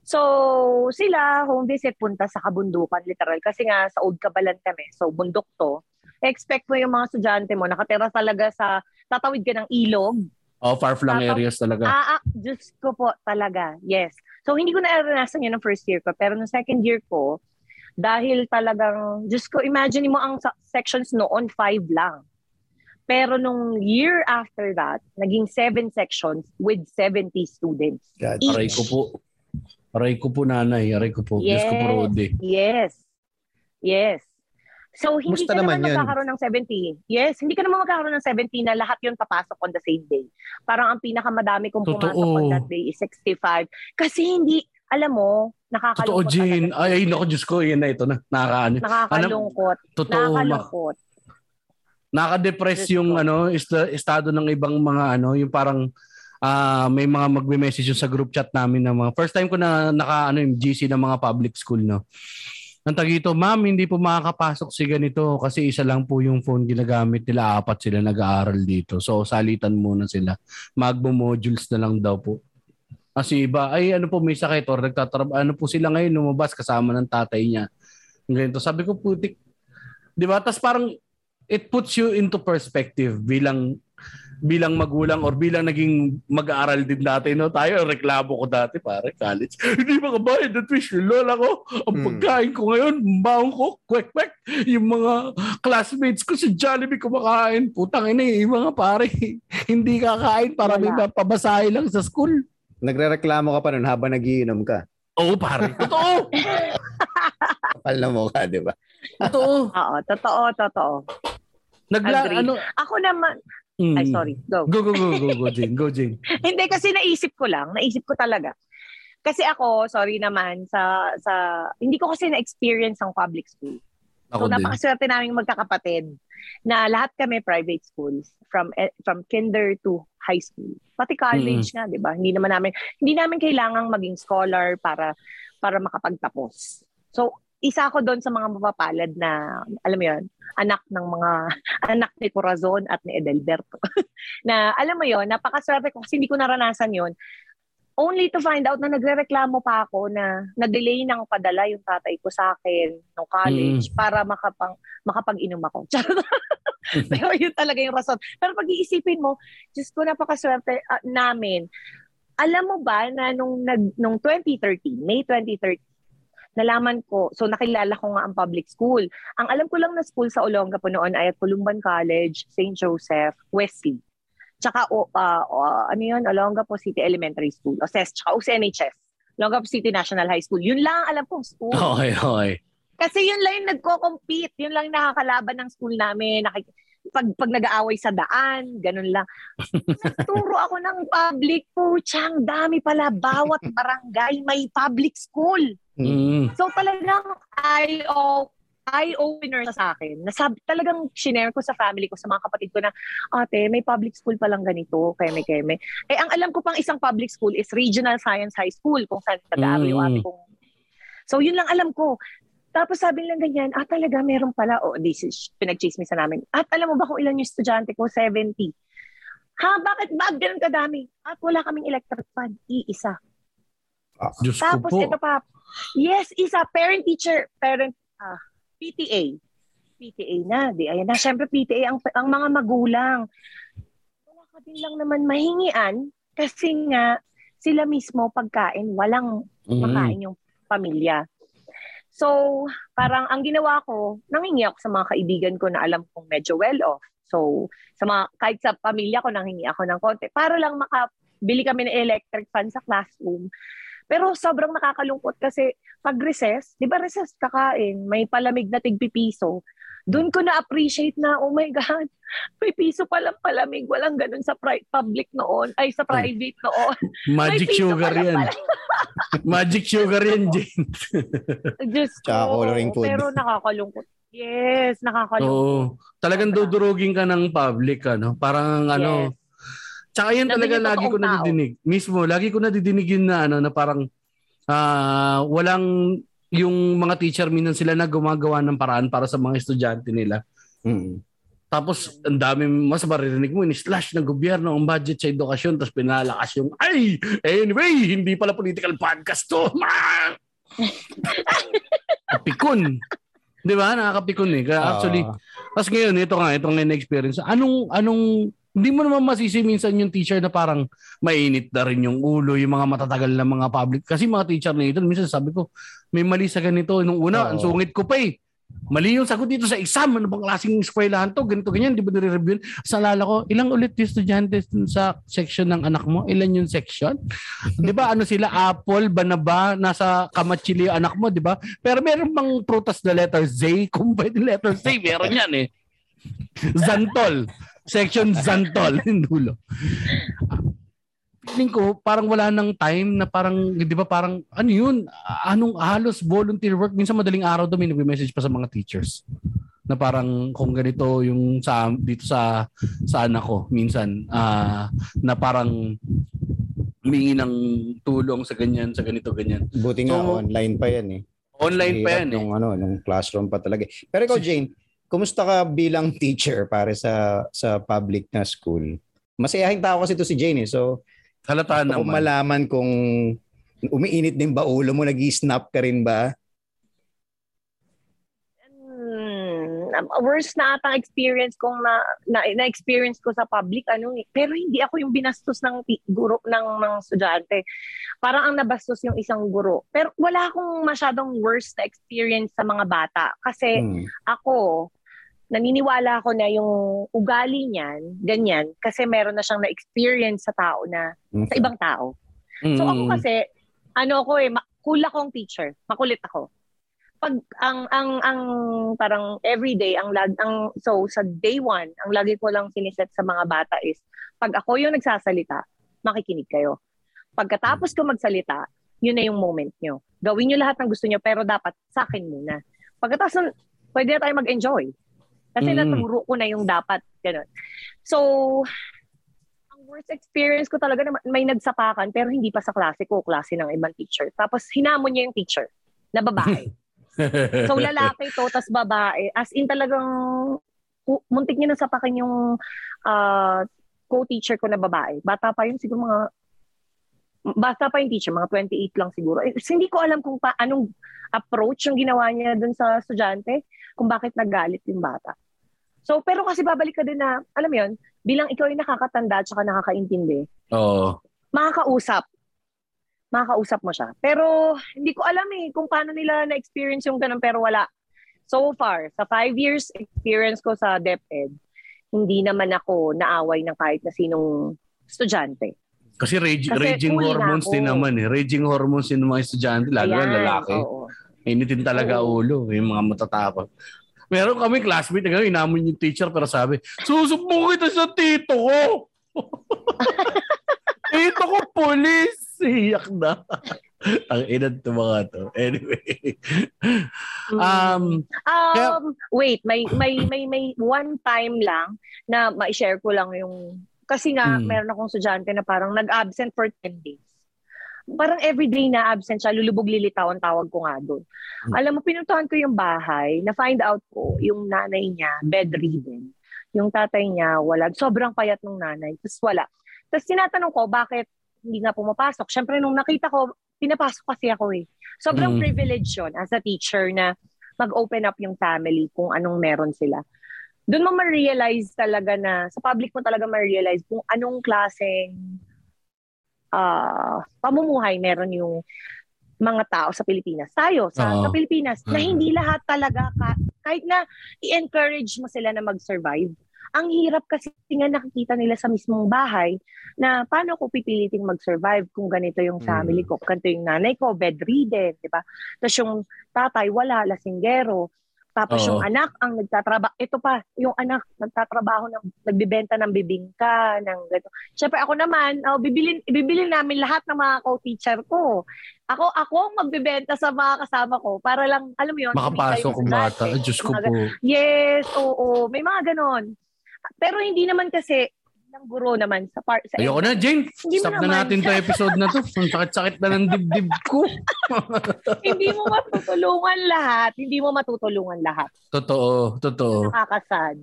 So, sila, home visit, punta sa kabundukan, literal. Kasi nga, sa Old Cabalan kami. So, bundok to. Expect mo yung mga estudyante mo, nakatira talaga sa, tatawid ka ng ilog,
Oh, far-flung
Tataw-
areas talaga.
Ah, ah, Diyos ko po talaga. Yes. So, hindi ko naranasan yun ng first year ko. Pero nung second year ko, dahil talagang, Diyos ko, imagine mo ang sections noon, five lang. Pero nung year after that, naging seven sections with 70 students.
God.
Each.
Aray ko po. Aray ko po nanay. Aray ko po. Diyos ko po
Yes.
Rode.
Yes. Yes. So, hindi
Musta
ka naman,
naman
magkakaroon ng 70. Yes, hindi ka naman magkakaroon ng 70 na lahat yun papasok on the same day. Parang ang pinakamadami kong pumasok
Totoo.
on that day is 65. Kasi hindi, alam mo,
Totoo,
nakakalungkot
Jane.
talaga.
Ay, ay, naku, Diyos ko. Yan na ito na. Nakakaano.
Nakakalungkot.
Totoo. Ma-
Nakakalungkot.
Naka-depress
Diyos
yung
ko.
ano, esta- estado ng ibang mga ano, yung parang ah, may mga magme-message yung sa group chat namin ng mga first time ko na naka ano yung GC ng mga public school no. Ang tagito, ma'am, hindi po makakapasok si ganito kasi isa lang po yung phone ginagamit nila, apat sila nag-aaral dito. So salitan muna sila. Magmo-modules na lang daw po. Kasi iba, ay ano po may sakit or nagtatrabaho, ano po sila ngayon lumabas kasama ng tatay niya. Ganito. Sabi ko, putik. Di ba? Tapos parang it puts you into perspective bilang bilang magulang or bilang naging mag-aaral din dati no tayo reklamo ko dati pare college hindi makabayad ng tuition lola ko ang
Hmm.
pagkain ko ngayon baon ko kwek kwek yung mga classmates ko sa Jollibee kumakain putang ina yung mga pare hindi kakain para may
Wala.
pabasahe lang sa school
Nagre-reklamo ka pa nun habang nagiinom ka.
oo pare totoo
Kapal na mukha, di ba?
totoo
Oo, totoo, totoo.
nagla
Agree.
ano
Ako naman,
mm.
ay sorry, go.
go go go go go Jane go Jane
Hindi kasi naisip ko lang, naisip ko talaga. Kasi ako, sorry naman sa sa hindi ko kasi na-experience ang public school.
ako
So napakaswerte naming magkakapatid na lahat kami private schools from eh, from kinder to high school. Pati college nga, 'di ba? Hindi naman namin hindi namin kailangang maging scholar para para makapagtapos. So isa ako doon sa mga mapapalad na alam mo 'yon, anak ng mga anak ni Corazon at ni Edelberto. na alam mo 'yon, napakaswerte ko kasi hindi ko naranasan 'yon. Only to find out na nagrereklamo pa ako na na-delay ng padala yung tatay ko sa akin ng college para makapang makapag-inom ako. Pero yun talaga yung rason. Pero pag iisipin mo, Diyos ko, napakaswerte ah, namin. Alam mo ba na nung, nag, nung 2013, May 2013, nalaman ko, so nakilala ko nga ang public school. Ang alam ko lang na school sa Olonga po noon ay at Columban College, St. Joseph, Wesley. Tsaka, o, ah, o, ano yun, Olonga po City Elementary School, o SES, tsaka OCNHS, Olonga po City National High School. Yun lang ang alam kong school.
okay okay
Kasi yun lang yung nagko-compete. Yun lang nakakalaban ng school namin. Nakik- pag, pag nag-aaway sa daan, ganun lang. Nagturo ako ng public po. Tiyang dami pala. Bawat barangay may public school.
Mm.
So talagang eye o eye-opener sa akin. Nasab talagang shinare ko sa family ko, sa mga kapatid ko na, ate, may public school palang ganito, keme keme. Eh, ang alam ko pang isang public school is Regional Science High School, kung saan nag-aaral yung
Mm.
ate kong. So, yun lang alam ko. Tapos sabi nila ganyan, ah talaga meron pala. O, oh, this is, pinag-chismisan namin. At alam mo ba kung ilan yung estudyante ko? 70. Ha, bakit ba ganun kadami? At wala kaming electric fan. Iisa.
Diyos
Tapos ito pa, yes, isa, parent-teacher, parent, ah, PTA. PTA na, di, ayan na, syempre PTA, ang, ang mga magulang. Wala ka din lang naman mahingian kasi nga, sila mismo pagkain, walang
Mm.
makain yung pamilya. So, parang ang ginawa ko, nangingi ako sa mga kaibigan ko na alam kong medyo well off. So, sa mga, kahit sa pamilya ko, nangingi ako ng konti. Para lang makabili kami ng electric fan sa classroom. Pero sobrang nakakalungkot kasi pag recess, di ba recess kakain, may palamig na tigpipiso. Doon ko na-appreciate na, oh my God, may piso palang palamig. Walang ganun sa pri- public noon, ay sa private noon.
Magic sugar yan. Magic sugar yan, Jane.
Diyos ko.
Tsaka coloring food.
Pero nakakalungkot. Yes, nakakalungkot.
Oo. Talagang dudurugin ka ng public, ano? Parang ano, Tsaka yan talaga lagi ko
tao.
nadidinig. Mismo, lagi ko nadidinig yun na ano na parang ah walang yung mga teacher minsan sila na gumagawa ng paraan para sa mga estudyante nila.
Mm.
Tapos ang dami mas maririnig mo ni-slash ng gobyerno ang budget sa edukasyon tapos pinalakas yung ay anyway hindi pala political podcast to. Ma! Pikon. 'Di ba? Nakakapikon eh. Kaya actually
Ah,
tapos ngayon, ito nga, itong na-experience. Anong, anong, hindi mo naman masisi minsan yung teacher na parang mainit na rin yung ulo, yung mga matatagal na mga public. Kasi mga teacher na ito, minsan sabi ko, may mali sa ganito. Nung una, ang sungit ko pa eh. Mali yung sagot dito sa exam. Ano bang klaseng eskwelahan to? Ganito, ganyan. Di ba nire-review? Sa alala ko, ilang ulit yung estudyante sa section ng anak mo? Ilan yung section? di ba ano sila? Apple, banaba, nasa kamatsili yung anak mo, di ba? Pero meron bang prutas na letter Z? Kung pwede letter Z, meron yan eh. Zantol. Section Zantol. Yung dulo. Feeling ko, parang wala nang time na parang, di ba parang, ano yun? Anong halos volunteer work? Minsan madaling araw daw may nagme-message pa sa mga teachers na parang kung ganito yung sa dito sa sa anak ko minsan ah, na parang humingi ng tulong sa ganyan sa ganito ganyan
buti nga
So,
online pa yan eh.
online pa
Hirap
yan eh
Nung, ano, nung classroom pa talaga. Pero ikaw, Jane, kumusta ka bilang teacher para sa sa public na school? Masayahing tao kasi to si Jane eh. So,
halata naman
malaman kung umiinit din ba ulo mo, nag-snap ka rin ba?
Hmm, worst na atang experience kong na, na, na-experience ko sa public ano eh. Pero hindi ako yung binastos ng guro ng ng estudyante. Parang ang nabastos yung isang guro. Pero wala akong masyadong worst na experience sa mga bata kasi
Hmm.
ako naniniwala ako na yung ugali niyan, ganyan, kasi meron na siyang na-experience sa tao na, sa
Okay.
ibang tao. So ako
Mm.
kasi, ano ako eh, cool akong teacher. Makulit ako. Pag ang ang ang parang everyday ang lag ang so sa day one ang lagi ko lang siniset sa mga bata is pag ako yung nagsasalita makikinig kayo pagkatapos ko magsalita yun na yung moment nyo gawin nyo lahat ng gusto nyo pero dapat sa akin muna pagkatapos nun pwede na tayo mag-enjoy kasi
Mm.
naturo ko na yung dapat ganun so ang worst experience ko talaga may nagsapakan pero hindi pa sa klase ko, klase ng ibang teacher. Tapos hinamon niya yung teacher na babae. so lalaki to, tas babae. As in talagang muntik niya nang sapakin yung ah, co-teacher ko na babae. Bata pa yun, siguro mga bata pa yung teacher, mga 28 lang siguro. Eh, hindi ko alam kung pa, anong approach yung ginawa niya dun sa estudyante, kung bakit nagalit yung bata. So, pero kasi babalik ka din na, alam mo yun, bilang ikaw yung nakakatanda at saka nakakaintindi,
Oo.
makakausap. Makakausap mo siya. Pero hindi ko alam eh kung paano nila na-experience yung ganun pero wala. So far, sa five years experience ko sa DepEd, hindi naman ako naaway ng kahit na sinong estudyante.
Kasi, rage,
Kasi
raging
na
hormones
ako.
din naman eh. Raging hormones din ng mga estudyante, lalo na
Ayan,
lalaki.
oo.
Initin talaga ulo, yung mga matatapang. Meron kami classmate na gano'n, inamon yung teacher pero sabi, susumbong kita sa tito ko! tito ko, police! Iyak na. Ang inad to mga to. Anyway. um, Kaya-
Um, wait, may may may may one time lang na ma-share ko lang yung kasi nga
Hmm.
meron akong estudyante na parang nag-absent for 10 days. Parang everyday na absent siya, lulubog lilitaw ang tawag ko nga doon.
Hmm.
Alam mo, pinuntahan ko yung bahay, na-find out ko, yung nanay niya, bedridden. Yung tatay niya, wala. Sobrang payat ng nanay. Tapos wala. Tapos tinatanong ko, bakit hindi nga pumapasok? Siyempre, nung nakita ko, pinapasok kasi ako eh. Sobrang
Mm.
privilege yun as a teacher na mag-open up yung family kung anong meron sila. Doon mo ma-realize talaga na, sa public mo talaga ma-realize kung anong klaseng ah pamumuhay meron yung mga tao sa Pilipinas. Tayo, sa,
Oo.
sa Pilipinas, na
Mhm.
hindi lahat talaga, ka- kahit na i-encourage mo sila na mag-survive, ang hirap kasi nga nakikita nila sa mismong bahay na paano ko pipiliting mag-survive kung ganito yung family ko. Ganito yung nanay ko, bedridden, di ba? Tapos yung tatay, wala, lasinggero. Tapos
Oo.
yung anak ang nagtatrabaho. Ito pa, yung anak nagtatrabaho ng nagbebenta ng bibingka, ng ganito. Siyempre ako naman, oh, bibilin bibilin namin lahat ng mga co-teacher ko. Ako ako ang magbebenta sa mga kasama ko para lang alam mo yun,
Makapasok
estudyante.
Ay, Diyos ko po.
Yes, oo, may mga ganon. Pero hindi naman kasi ng guro naman sa part sa
Ayoko na, Jane.
Hindi
Stop na natin to episode na to. Ang sakit-sakit na ng dibdib ko.
hindi mo matutulungan lahat. Hindi mo matutulungan lahat.
totoo, totoo.
Nakakasad.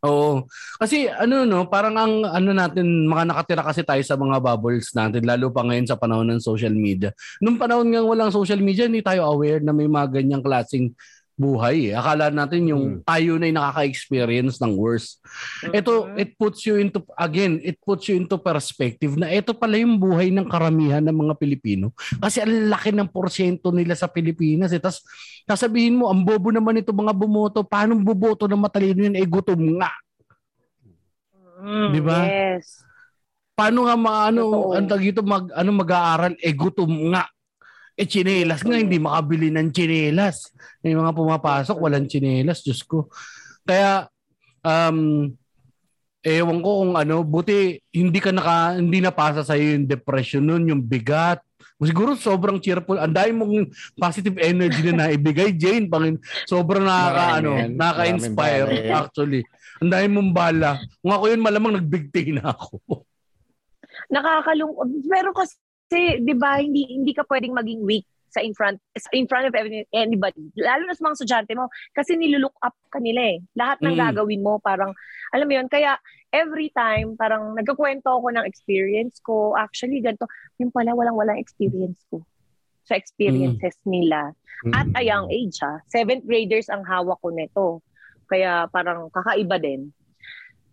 Oo. Kasi ano no, parang ang ano natin, mga nakatira kasi tayo sa mga bubbles natin, lalo pa ngayon sa panahon ng social media. Nung panahon nga walang social media, hindi tayo aware na may mga ganyang klaseng buhay. Eh. Akala natin yung tayo na yung nakaka-experience ng worst. Ito, it puts you into, again, it puts you into perspective na ito pala yung buhay ng karamihan ng mga Pilipino. Kasi ang laki ng porsyento nila sa Pilipinas. Eh. Tapos, sasabihin mo, ang bobo naman ito mga bumoto. Paano buboto ng matalino yun? Eh, gutom nga.
Mm,
Di ba?
Yes.
Paano nga maano, ang tag ito, mag, ano, mag-aaral? Eh, gutom nga. Eh, chinelas nga, hindi makabili ng chinelas. May mga pumapasok, walang chinelas, Diyos ko. Kaya, um, ewan ko kung ano, buti hindi ka naka, hindi napasa sa'yo yung depression nun, yung bigat. Siguro sobrang cheerful. Ang dami mong positive energy na naibigay, Jane. Pangin, sobrang nakaka, ano, nakaka-inspire actually. Ang dami mong bala. Kung ako yun, malamang nagbigti na ako.
Nakakalungkot. Pero kasi, 'di ba, hindi hindi ka pwedeng maging weak sa in front in front of any- anybody. Lalo na sa mga estudyante mo kasi nilulook up ka nila eh. Lahat ng
Mm.
gagawin mo parang alam mo 'yun kaya every time parang nagkukwento ako ng experience ko. Actually ganito, yung pala walang walang experience ko sa experiences nila. At a young age ha. Seventh graders ang hawak ko nito. Kaya parang kakaiba din.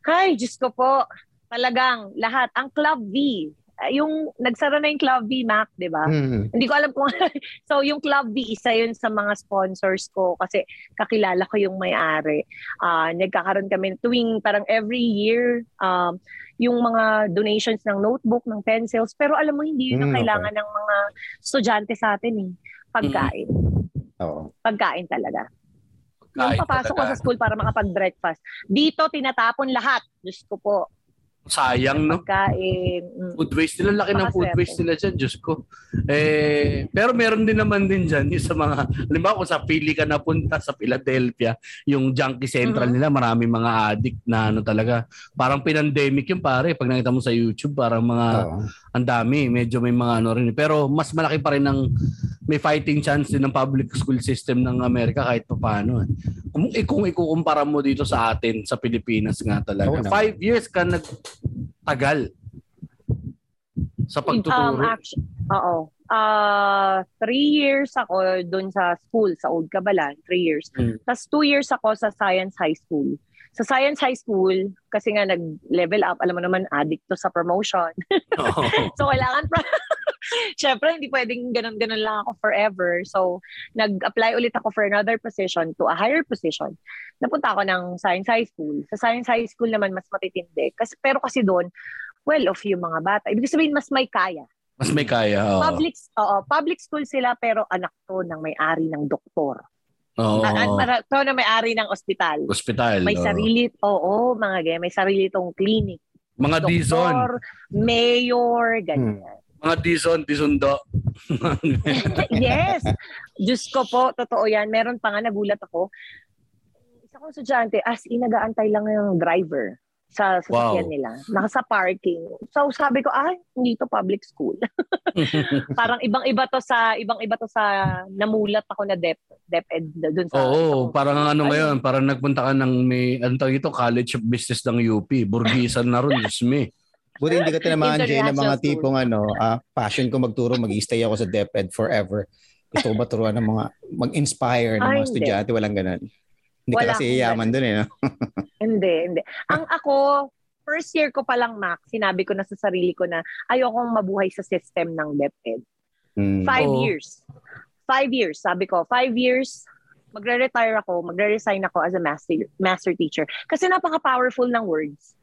Hi, Diyos ko po. Talagang lahat. Ang Club V. eh, Yung nagsara na yung Club V, Mac, di ba?
Mm.
Hindi ko alam kung So, yung Club V, isa yun sa mga sponsors ko kasi kakilala ko yung may-ari. Ah, nagkakaroon kami tuwing parang every year um, yung mga donations ng notebook, ng pencils. Pero alam mo, hindi yun ang
Mm, okay.
kailangan ng mga estudyante sa atin eh. Pagkain.
Oo.
Pagkain talaga. Yung
Kahit
papasok ko
talaga.
sa school para makapag-breakfast. Dito, tinatapon lahat. Diyos ko po.
Sayang, no?
Pagkain. Mm.
Food waste nila, laki ng food waste nila dyan, Diyos ko. Eh, pero meron din naman din dyan yung sa mga, halimbawa kung sa pili ka napunta sa Philadelphia, yung junkie central
Mhm.
nila, marami mga addict na ano talaga. Parang pinandemic yung pare, pag nakita mo sa YouTube, parang mga,
Oo.
ang dami, medyo may mga ano rin. Pero mas malaki pa rin ng, may fighting chance din ng public school system ng Amerika kahit pa paano. Eh. Kung, eh, kung ikukumpara mo dito sa atin, sa Pilipinas nga talaga.
Oo naman.
Five years ka nagtagal sa
Um,
pagtuturo.
actually, oo. Ah, three years ako dun sa school, sa Old Cabalan, three years.
Mm.
Tapos two years ako sa Science High School. Sa Science High School, kasi nga nag-level up, alam mo naman, addict to sa promotion.
Oo.
so, kailangan pa. Siyempre, hindi pwedeng ganun-ganun lang ako forever. So, nag-apply ulit ako for another position to a higher position. Napunta ako ng Science High School. Sa Science High School naman, mas matitindi. Kasi, pero kasi doon, well off yung mga bata. Ibig sabihin, mas may kaya.
Mas may kaya. Oo.
Public, oo, public school sila, pero anak to ng may-ari ng doktor.
Oo.
Ah, para- to na may-ari ng ospital.
Hospital.
May
oo.
sarili, oo, mga ganyan, may sarili tong clinic.
Mga dizon.
Doktor, mayor, ganyan.
Mga dizon, dizundo.
yes. Diyos ko po, totoo yan. Meron pa nga, nagulat ako. Isa kong estudyante, as in, nag-aantay lang ng driver. Sa sasakyan
Wow.
nila. Nasa parking. So sabi ko, ay, hindi to public school. Parang ibang-iba to sa ibang-iba to sa namulat ako na dep DepEd doon sa
Oo,
sa-
parang ano
Ay.
ngayon, parang nagpunta ka ng may, ano tawag ito, College of Business ng UP. Burgisan na ron, Diyos me.
Buti hindi ka tinamaan, Jay, ng mga tipong ano, ah, passion ko magturo, mag-stay ako sa DepEd forever. Gusto ko maturuan ng mga, mag-inspire ng mga estudyante, walang ganun. Hindi ka
Wala
kasi
akong
yaman dun eh. No?
Hindi, hindi. Ang ako, first year ko pa lang, Mac, sinabi ko na sa sarili ko na ayokong mabuhay sa system ng DepEd.
Mm.
Five
Oo.
years. Five years, sabi ko. Five years, magre-retire ako, magre-resign ako as a master, master teacher. Kasi napaka-powerful ng words.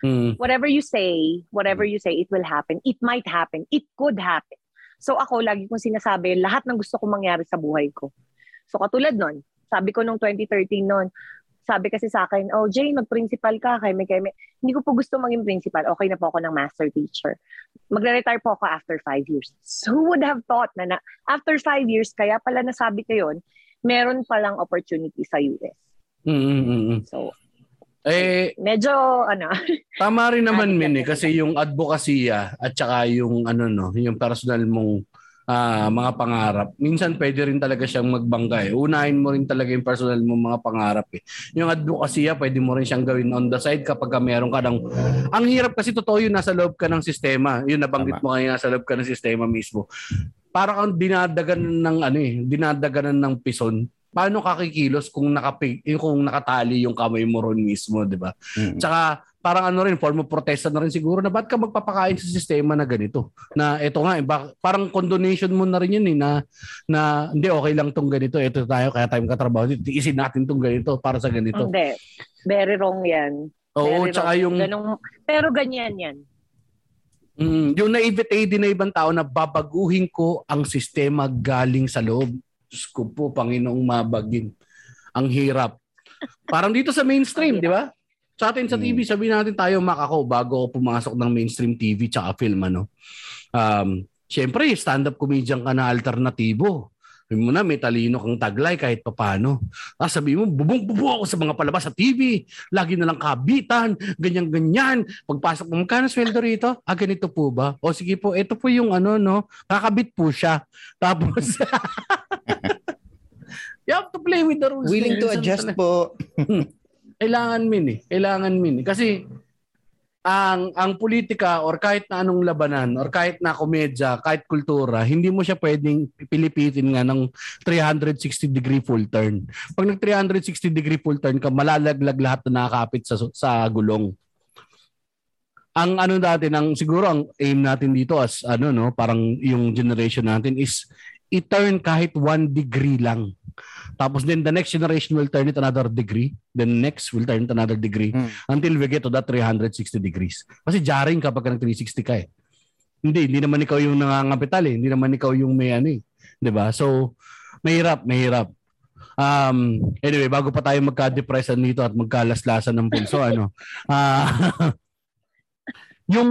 Mm.
Whatever you say, whatever you say, it will happen. It might happen. It could happen. So ako, lagi kong sinasabi, lahat ng gusto kong mangyari sa buhay ko. So katulad nun, sabi ko nung 2013 nun, sabi kasi sa akin, oh Jane, mag-principal ka, kay may, kay may. Hindi ko po gusto maging principal. Okay na po ako ng master teacher. Magre-retire po ako after five years. So who would have thought na, na after five years, kaya pala nasabi ko yun, meron palang opportunity sa US.
Mm, mm, mm.
So,
Eh,
medyo, ano,
tama rin naman,
Adik
Min, eh, kasi yung advokasya at saka yung ano no, yung personal mong ah, mga pangarap. Minsan pwede rin talaga siyang magbangga eh. Unahin mo rin talaga yung personal mong mga pangarap eh. Yung advokasya, pwede mo rin siyang gawin on the side kapag ka meron ka ng... Ang hirap kasi totoo yun, nasa loob ka ng sistema. Yun, nabanggit mo kanina, nasa loob ka ng sistema mismo. Parang kang dinadaganan ng ano eh, dinadaganan ng pison. Paano kakikilos kung nakapi, yung kung nakatali yung kamay mo ron mismo, 'di ba?
Mm.
Tsaka parang ano rin, form of protesta na rin siguro na ba't ka magpapakain sa sistema na ganito? Na eto nga, eh, parang condonation mo na rin yun eh, na, na hindi okay lang tong ganito, eto tayo, kaya tayo katrabaho, tiisin natin tong ganito para sa ganito.
hindi. Very wrong yan.
Oo,
Very
tsaka
wrong.
yung,
Ganong, pero ganyan yan.
mm, yung naivete din na ibang tao na babaguhin ko ang sistema galing sa loob. Diyos po, Panginoong mabagin. Ang hirap. Parang dito sa mainstream, di ba? Sa atin sa. TV, sabihin natin tayo, Mac, ako, bago ako pumasok ng mainstream TV tsaka film, ano. Um, Siyempre, stand-up comedian ka na alternatibo. Sabi mo na, may talino kang taglay kahit papano. Ah, sabi mo, bubong-bubo ako sa mga palabas sa TV. Lagi na lang kabitan, ganyan-ganyan. Pagpasok mo, magkano sweldo rito? Ah, ganito po ba? O sige po, ito po yung ano, no? Kakabit po siya. Tapos, you have to play with the rules.
Willing to adjust po.
Kailangan min eh. Kailangan min eh. Kasi ang ang politika or kahit na anong labanan or kahit na komedya, kahit kultura, hindi mo siya pwedeng pilipitin nga ng 360 degree full turn. Pag nag 360 degree full turn ka, malalaglag lahat na nakakapit sa sa gulong. Ang ano natin, ang siguro ang aim natin dito as ano no, parang yung generation natin is i-turn kahit one degree lang. Tapos then the next generation will turn it another degree. Then next will turn it another degree
Hmm.
until we get to that 360 degrees. Kasi jarring kapag nag 360 ka eh. Hindi, hindi naman ikaw yung nangangapital eh. Hindi naman ikaw yung may ano eh. ba? So, mahirap, mahirap. Um, anyway, bago pa tayo magka-depression dito at magkalaslasan ng pulso, ano. Ah, yung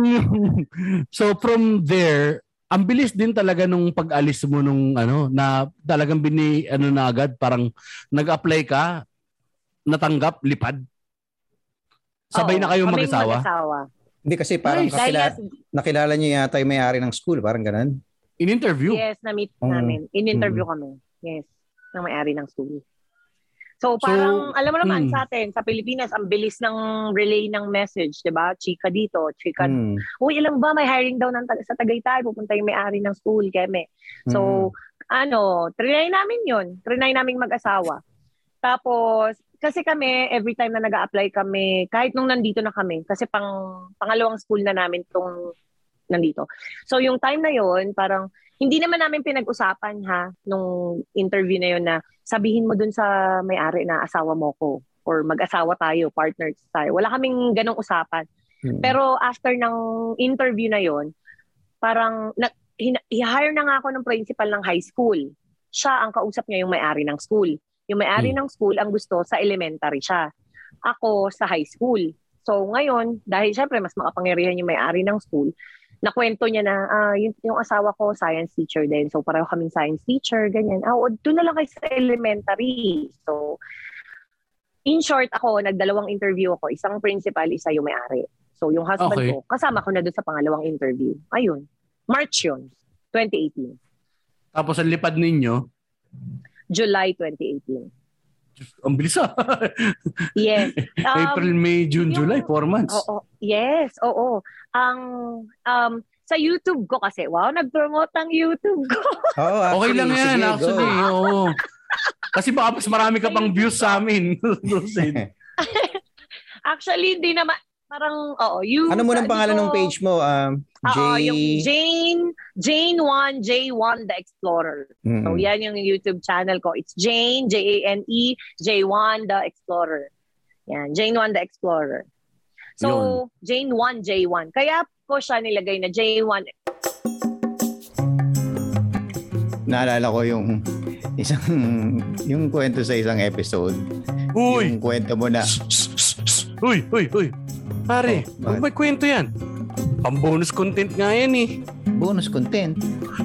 so from there, ang bilis din talaga nung pag-alis mo nung ano na talagang bini ano na agad parang nag-apply ka natanggap lipad sabay
Oo,
na kayong mag-asawa
mag-asawa.
Hindi kasi parang
Nice.
Dahil
nakilala, niya yata yung may-ari ng school, parang ganun.
in interview
yes, na-meet
Mm.
namin. In-interview
Mm.
kami. Yes, ng may-ari ng school. So, parang, alam mo naman,
mm.
sa atin, sa Pilipinas, ang bilis ng relay ng message, di ba? Chika dito, chika
Hmm.
uy, alam ba, may hiring daw ng, sa Tagaytay, pupunta yung may-ari ng school, keme. So, ano, trinay namin yun. Trinay namin mag-asawa. Tapos, kasi kami, every time na nag apply kami, kahit nung nandito na kami, kasi pang pangalawang school na namin tong nandito. So, yung time na yon parang, hindi naman namin pinag-usapan ha, nung interview na yon na sabihin mo dun sa may-ari na asawa mo ko or mag-asawa tayo, partners tayo. Wala kaming ganong usapan.
Hmm.
Pero after ng interview na yon, parang na, i-hire na nga ako ng principal ng high school. Siya ang kausap niya yung may-ari ng school. Yung may-ari ng school ang gusto sa elementary siya. Ako sa high school. So ngayon, dahil syempre mas makapangyarihan yung may-ari ng school, nakwento niya na ah, yung, yung asawa ko science teacher din. So pareho kaming science teacher, ganyan. Ah, o, doon na lang kayo sa elementary. So in short, ako, nagdalawang interview ako. Isang principal, isa yung may-ari. So, yung husband
Okay.
ko, kasama ko na doon sa pangalawang interview. Ayun. March yun. 2018.
Tapos ang lipad ninyo,
July 2018.
Ang bilis ah.
Yes. Um,
April, May, June,
yung-
July, four months.
Oo. Yes, oo. Ang um sa YouTube ko kasi, wow, nag-promote ang YouTube ko.
Okay
actually,
lang yan,
sige, go.
actually. Oo. Kasi baka mas marami ka pang views sa amin.
Actually, hindi naman parang oo, you
Ano mo ng pangalan ng page mo? Um, J...
Oo, yung Jane Jane 1 J1 the Explorer.
Mm.
So yan yung YouTube channel ko. It's Jane J A N E J1 the Explorer. Yan, Jane 1 the Explorer. So, Jane 1 J1. Kaya ko siya nilagay na J1
Naalala ko yung isang yung kwento sa isang episode.
Uy!
Yung kwento mo na
Uy, uy, uy. Pare,
Oh,
may kwento yan. Pang-bonus content nga yan eh.
bonus content.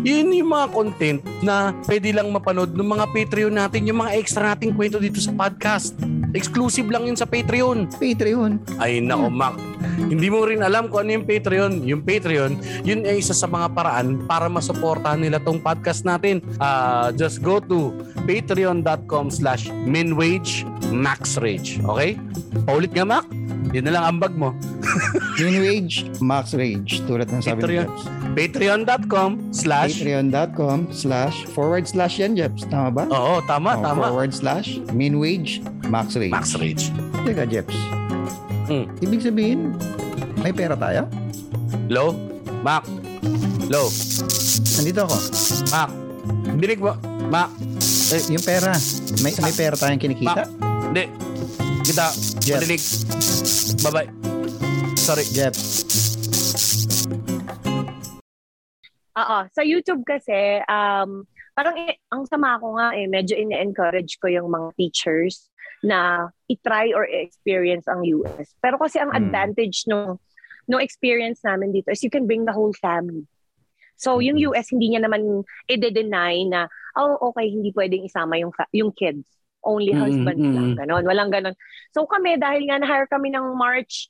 Yun yung mga content na pwede lang mapanood ng mga Patreon natin, yung mga extra nating kwento dito sa podcast. Exclusive lang yun sa Patreon.
Patreon.
Ay nako, Mac. Hindi mo rin alam kung ano yung Patreon. Yung Patreon, yun ay isa sa mga paraan para masuportahan nila tong podcast natin. Ah, just go to patreon.com slash minwagemaxrage. Okay? Paulit nga, Mac. Yun na lang ambag mo.
Min wage, max rage. Tulad ng sabi ni
Patreon. Patreon.com slash
Patreon.com slash forward slash yan, Jeps. Tama ba?
Oo, tama,
Oh,
tama.
Forward slash min wage, max rage.
Maxrage.
Teka, Jeps.
Hmm.
Ibig sabihin, may pera tayo?
Low? Mac? Low?
Nandito ako.
Mac? Dinig mo? Mac?
Eh, yung pera. May, may pera tayong kinikita?
Hindi. Kita.
Jeff.
Madinig. Bye-bye. Sorry.
Jeps.
Oo. Sa YouTube kasi, um, parang eh, ang sama ko nga eh, medyo ine-encourage ko yung mga teachers na i-try or i-experience ang US. Pero kasi ang
Hmm.
advantage nung no experience namin dito is you can bring the whole family. So yung US hindi niya naman i-deny na oh okay hindi pwedeng isama yung fa- yung kids. Only
Mm,
husband
mm,
lang
mm.
ganon. Walang ganon. So kami dahil nga na-hire kami ng March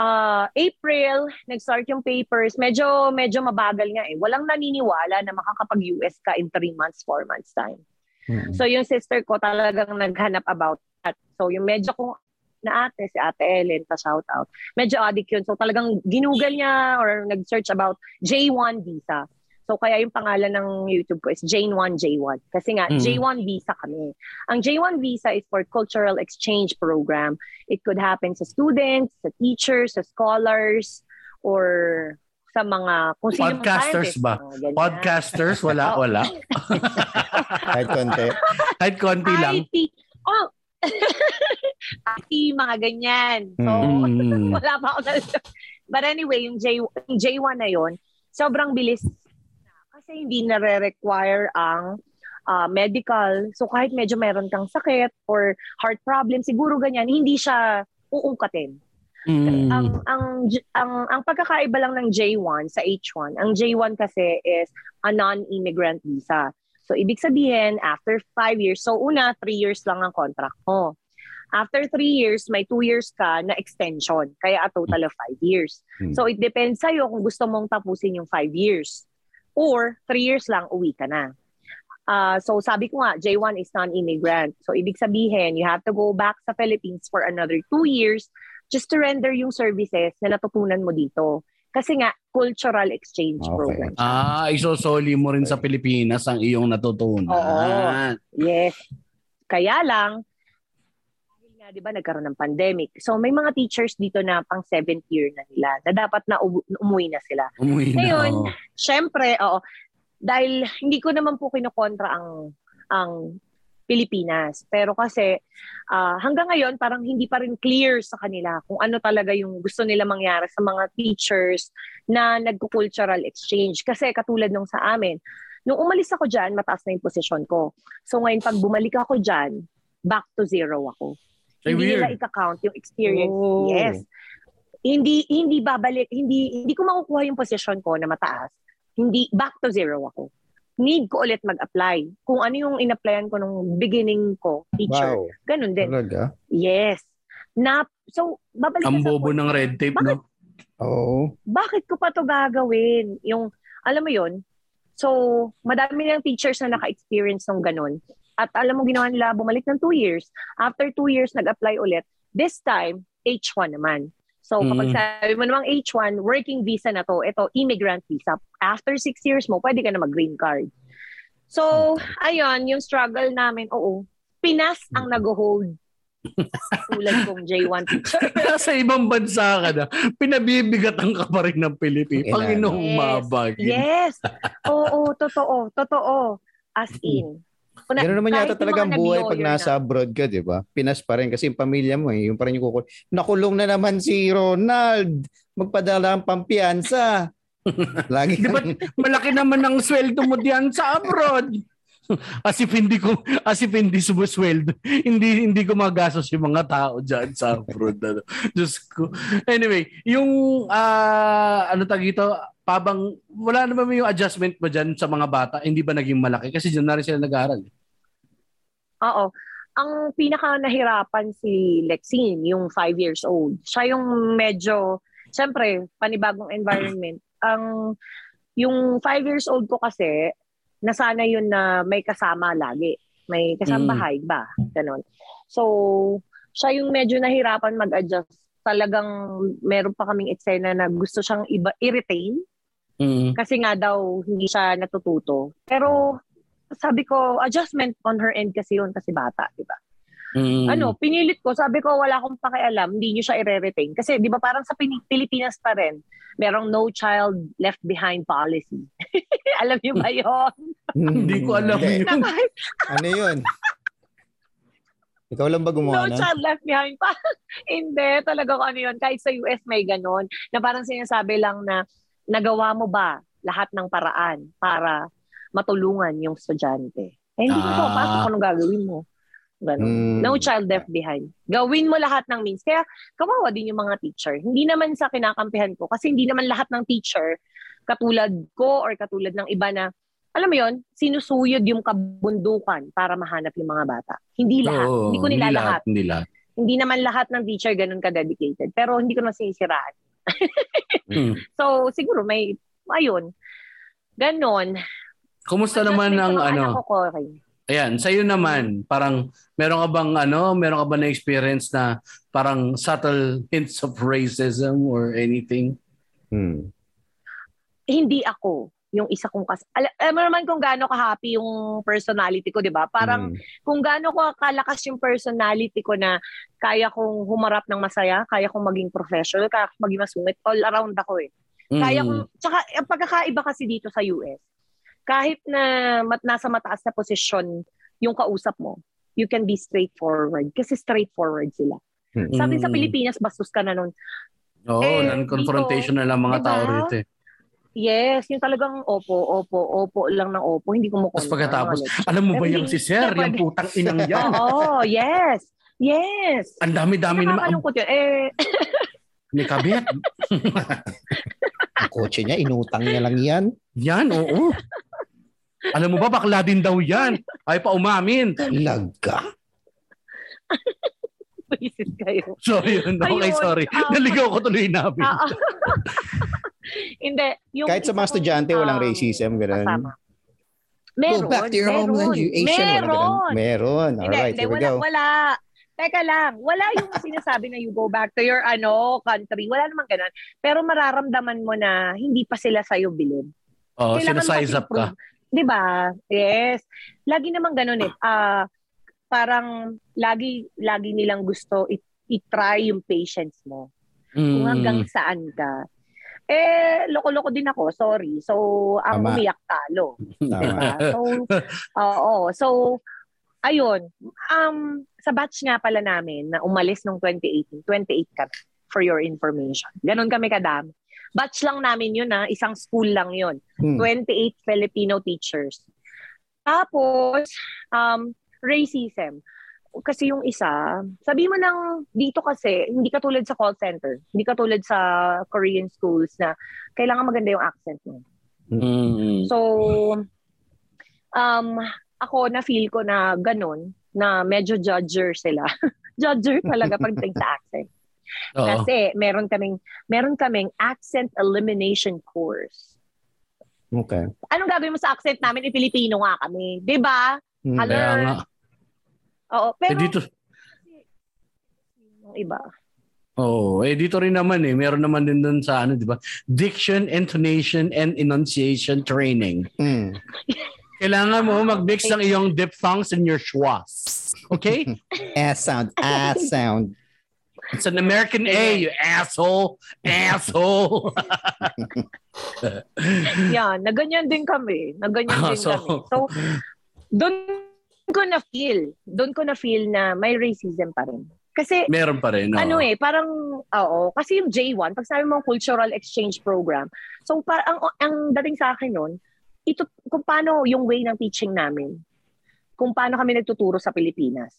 uh, April, nag-start yung papers. Medyo medyo mabagal nga eh. Walang naniniwala na makakapag-US ka in 3 months, 4 months time.
Mm.
So yung sister ko talagang naghanap about that. So yung medyo kong na ate, si ate Ellen, pa shout out. Medyo addict yun. So talagang ginugol niya or nag-search about J1 visa. So kaya yung pangalan ng YouTube ko is Jane1 J1. Kasi nga,
Mm.
J1 visa kami. Ang J1 visa is for cultural exchange program. It could happen sa students, sa teachers, sa scholars, or sa mga kung sino
Podcasters ba?
mga.
Podcasters? Wala,
Oh.
wala.
Kahit konti.
Kahit konti lang.
IT. Oh. IT, mga ganyan. So,
Mm.
wala pa ako But anyway, yung, J, yung J1 na yon sobrang bilis. Kasi hindi nare-require ang ah, medical. So kahit medyo meron kang sakit or heart problem, siguro ganyan, hindi siya uungkatin.
Mm.
Ang, ang, ang, ang pagkakaiba lang ng J1 sa H1, ang J1 kasi is a non-immigrant visa. So, ibig sabihin, after five years, so una, three years lang ang contract mo. After three years, may two years ka na extension. Kaya a total of five years.
Hmm.
So, it depends sa'yo kung gusto mong tapusin yung five years. Or, three years lang, uwi ka na. Ah, so, sabi ko nga, J1 is non-immigrant. So, ibig sabihin, you have to go back sa Philippines for another two years just to render yung services na natutunan mo dito. Kasi nga, cultural exchange
Okay.
program.
Ah, isosoli mo rin sa Pilipinas ang iyong natutunan.
Oo. Yes. Kaya lang, di ba, nagkaroon ng pandemic. So, may mga teachers dito na pang seventh year na nila na dapat na u- umuwi na sila.
Umuwi na.
Ngayon,
oo.
Siyempre, oo. Dahil hindi ko naman po kinokontra ang ang Pilipinas. Pero kasi ah, hanggang ngayon parang hindi pa rin clear sa kanila kung ano talaga yung gusto nila mangyari sa mga teachers na nagko-cultural exchange. Kasi katulad nung sa amin, nung umalis ako dyan, mataas na yung posisyon ko. So ngayon pag bumalik ako dyan, back to zero ako.
Ay,
hindi nila
weird.
ika-count yung experience.
Oh.
Yes. Hindi hindi babalik, hindi hindi ko makukuha yung posisyon ko na mataas. Hindi back to zero ako. need ko ulit mag-apply. Kung ano yung in-applyan ko nung beginning ko, teacher.
Wow.
Ganun din.
Talaga?
Yes. Na, so, babalik
Ang
sa
bobo ng red tape,
Bakit?
no?
Oo.
bakit ko pa to gagawin? Yung, alam mo yon So, madami ng teachers na naka-experience ng ganun. At alam mo, ginawa nila, bumalik ng two years. After two years, nag-apply ulit. This time, H1 naman. So, kapag
Mm.
sabi mo namang H1, working visa na to, ito, immigrant visa. After six years mo, pwede ka na mag-green card. So, ayun, yung struggle namin, oo, Pinas ang nag-hold. Tulad kong J1 teacher.
Nasa ibang bansa ka na, pinabibigatan ka pa rin ng Pilipinas.
Ina-
Panginoong
Yes.
mabagin.
Yes. Oo, totoo. Totoo. As in. Kuna-
Gano'n naman yata talaga ang buhay pag
na-
nasa abroad ka, di ba? Pinas pa rin kasi yung pamilya mo eh. Yung pa rin yung kukul. Nakulong na naman si Ronald. Magpadala ang pampiyansa. Lagi
Di ba,
kang-
malaki naman ang sweldo mo diyan sa abroad. As if hindi ko as if hindi sumusweldo. Hindi hindi ko magastos yung mga tao diyan sa abroad. Ano. Diyos ko. Anyway, yung ah, ano tag ito, pabang wala naman yung adjustment ba diyan sa mga bata? Hindi ba naging malaki kasi diyan na rin sila nag-aaral. eh.
Oo. Ang pinaka nahirapan si Lexine, yung five years old. Siya yung medyo, syempre, panibagong environment. Ang, yung five years old ko kasi, nasana yun na may kasama lagi. May kasambahay ba? Ganon. So, siya yung medyo nahirapan mag-adjust. Talagang meron pa kaming eksena na gusto siyang iba, i-retain
Mm.
kasi nga daw hindi siya natututo. Pero sabi ko, adjustment on her end kasi yun kasi bata, di ba?
Mm.
Ano, pinilit ko, sabi ko wala akong pakialam, hindi niyo siya i-retain. Kasi di ba parang sa Pilipinas pa rin, merong no child left behind policy. alam niyo ba yun?
Hindi ko alam yun.
Ano yun? Ikaw lang ba
no
gumawa na?
child left behind pa. hindi, talaga kung ano yun. Kahit sa US may ganon, na parang sinasabi lang na nagawa mo ba lahat ng paraan para matulungan yung estudyante? Eh, hindi mo
Ah.
papasok anong gagawin mo. Ganon.
Mm.
No child left behind. Gawin mo lahat ng means. Kaya kawawa din yung mga teacher. Hindi naman sa kinakampihan ko kasi hindi naman lahat ng teacher katulad ko or katulad ng iba na alam mo yon sinusuyod yung kabundukan para mahanap yung mga bata. Hindi lahat.
Oo,
hindi ko nila lahat.
Hindi lahat.
Hindi naman lahat ng teacher ganun ka-dedicated. Pero hindi ko na sinisiraan.
Mm.
So, siguro may, ayun. Ganon.
Kumusta naman ang
sa
ano?
ko, okay.
Ayan, sa'yo naman, parang meron ka bang ano, meron ka ba na experience na parang subtle hints of racism or anything?
Hmm.
hindi ako yung isa kong kas... Al- alam mo naman kung gaano ka-happy yung personality ko, di ba? Parang
Hmm.
kung gaano ko kalakas yung personality ko na kaya kong humarap ng masaya, kaya kong maging professional, kaya kong maging masungit, all around ako eh. Kaya
Mm.
kong... Tsaka, ang pagkakaiba kasi dito sa US, kahit na mat, nasa mataas na posisyon yung kausap mo, you can be straightforward. Kasi straightforward sila. Sabi sa. Pilipinas, bastos ka na nun.
Oo,
Eh,
non-confrontational ang mga
diba?
tao rito eh.
Yes, yung talagang opo, opo, opo lang ng opo. Hindi ko mo
Tapos pagkatapos, alam mo ba yung si Sir, yung putang inang yan?
Oo, yes. Yes.
Ang dami-dami naman. Ang,
Nakakalungkot yun. Eh,
may kabit.
Ang kotse niya, inutang niya lang yan.
Yan, oo. Alam mo ba, bakla din daw yan. Ay pa umamin.
Talaga?
Isis kayo.
So, yun. Okay,
Ayun,
sorry.
ah,
Naligaw ko tuloy namin.
Ah, ah. Hindi. Yung
Kahit sa mga estudyante, walang
um,
racism, gano'n.
kasama. Meron.
Go back to your
meron,
homeland, you Asian. Walang
Meron.
ganun. Meron.
Hindi,
Alright,
hindi,
here we
wala,
go.
wala. Teka lang, wala yung sinasabi na you go back to your ano country. Wala namang ganun. Pero mararamdaman mo na hindi pa sila sa'yo bilib. Kailangan
sinasize up ka.
Di ba? Yes. Lagi naman ganun eh. Ah, parang lagi lagi nilang gusto i- i-try yung patience mo. Kung
Mm.
hanggang saan ka. Eh, loko-loko din ako, sorry. So, ang
Tama.
umiyak talo. Diba? So, oo. So, ayun. Um, sa batch nga pala namin na umalis nung 2018, 28 kami for your information. Ganon kami kadami. Batch lang namin yun na isang school lang yun.
Hmm.
28 Filipino teachers. Tapos, um, racism. Kasi yung isa, sabi mo nang dito kasi, hindi katulad sa call center, hindi katulad sa Korean schools na kailangan maganda yung accent mo.
Mm.
So, um, ako na feel ko na ganun, na medyo judger sila. judger talaga pagdating sa accent.
Oo.
Kasi meron kaming meron kaming accent elimination course.
Okay.
Anong gagawin mo sa accent namin? Eh, Pilipino nga kami. 'Di ba?
Hmm.
Hello?
Kaya nga.
Oo.
Eh,
Pero
dito,
yung iba.
oh, eh dito rin naman eh, meron naman din dun sa ano, 'di ba? Diction, intonation and enunciation training.
Hmm.
Kailangan mo mag-mix ng iyong diphthongs and your schwas. Okay?
Ass sound. Ass sound.
It's an American A, you asshole. Asshole.
Yan, na ganyan din kami. Na ganyan din
so-
kami. So, doon ko na feel, doon ko na feel na may racism pa rin. Kasi
meron pa rin. oo.
ano eh, parang, oo, kasi yung J1, pag sabi mo cultural exchange program, so par ang, ang dating sa akin nun, ito, kung paano yung way ng teaching namin, kung paano kami nagtuturo sa Pilipinas.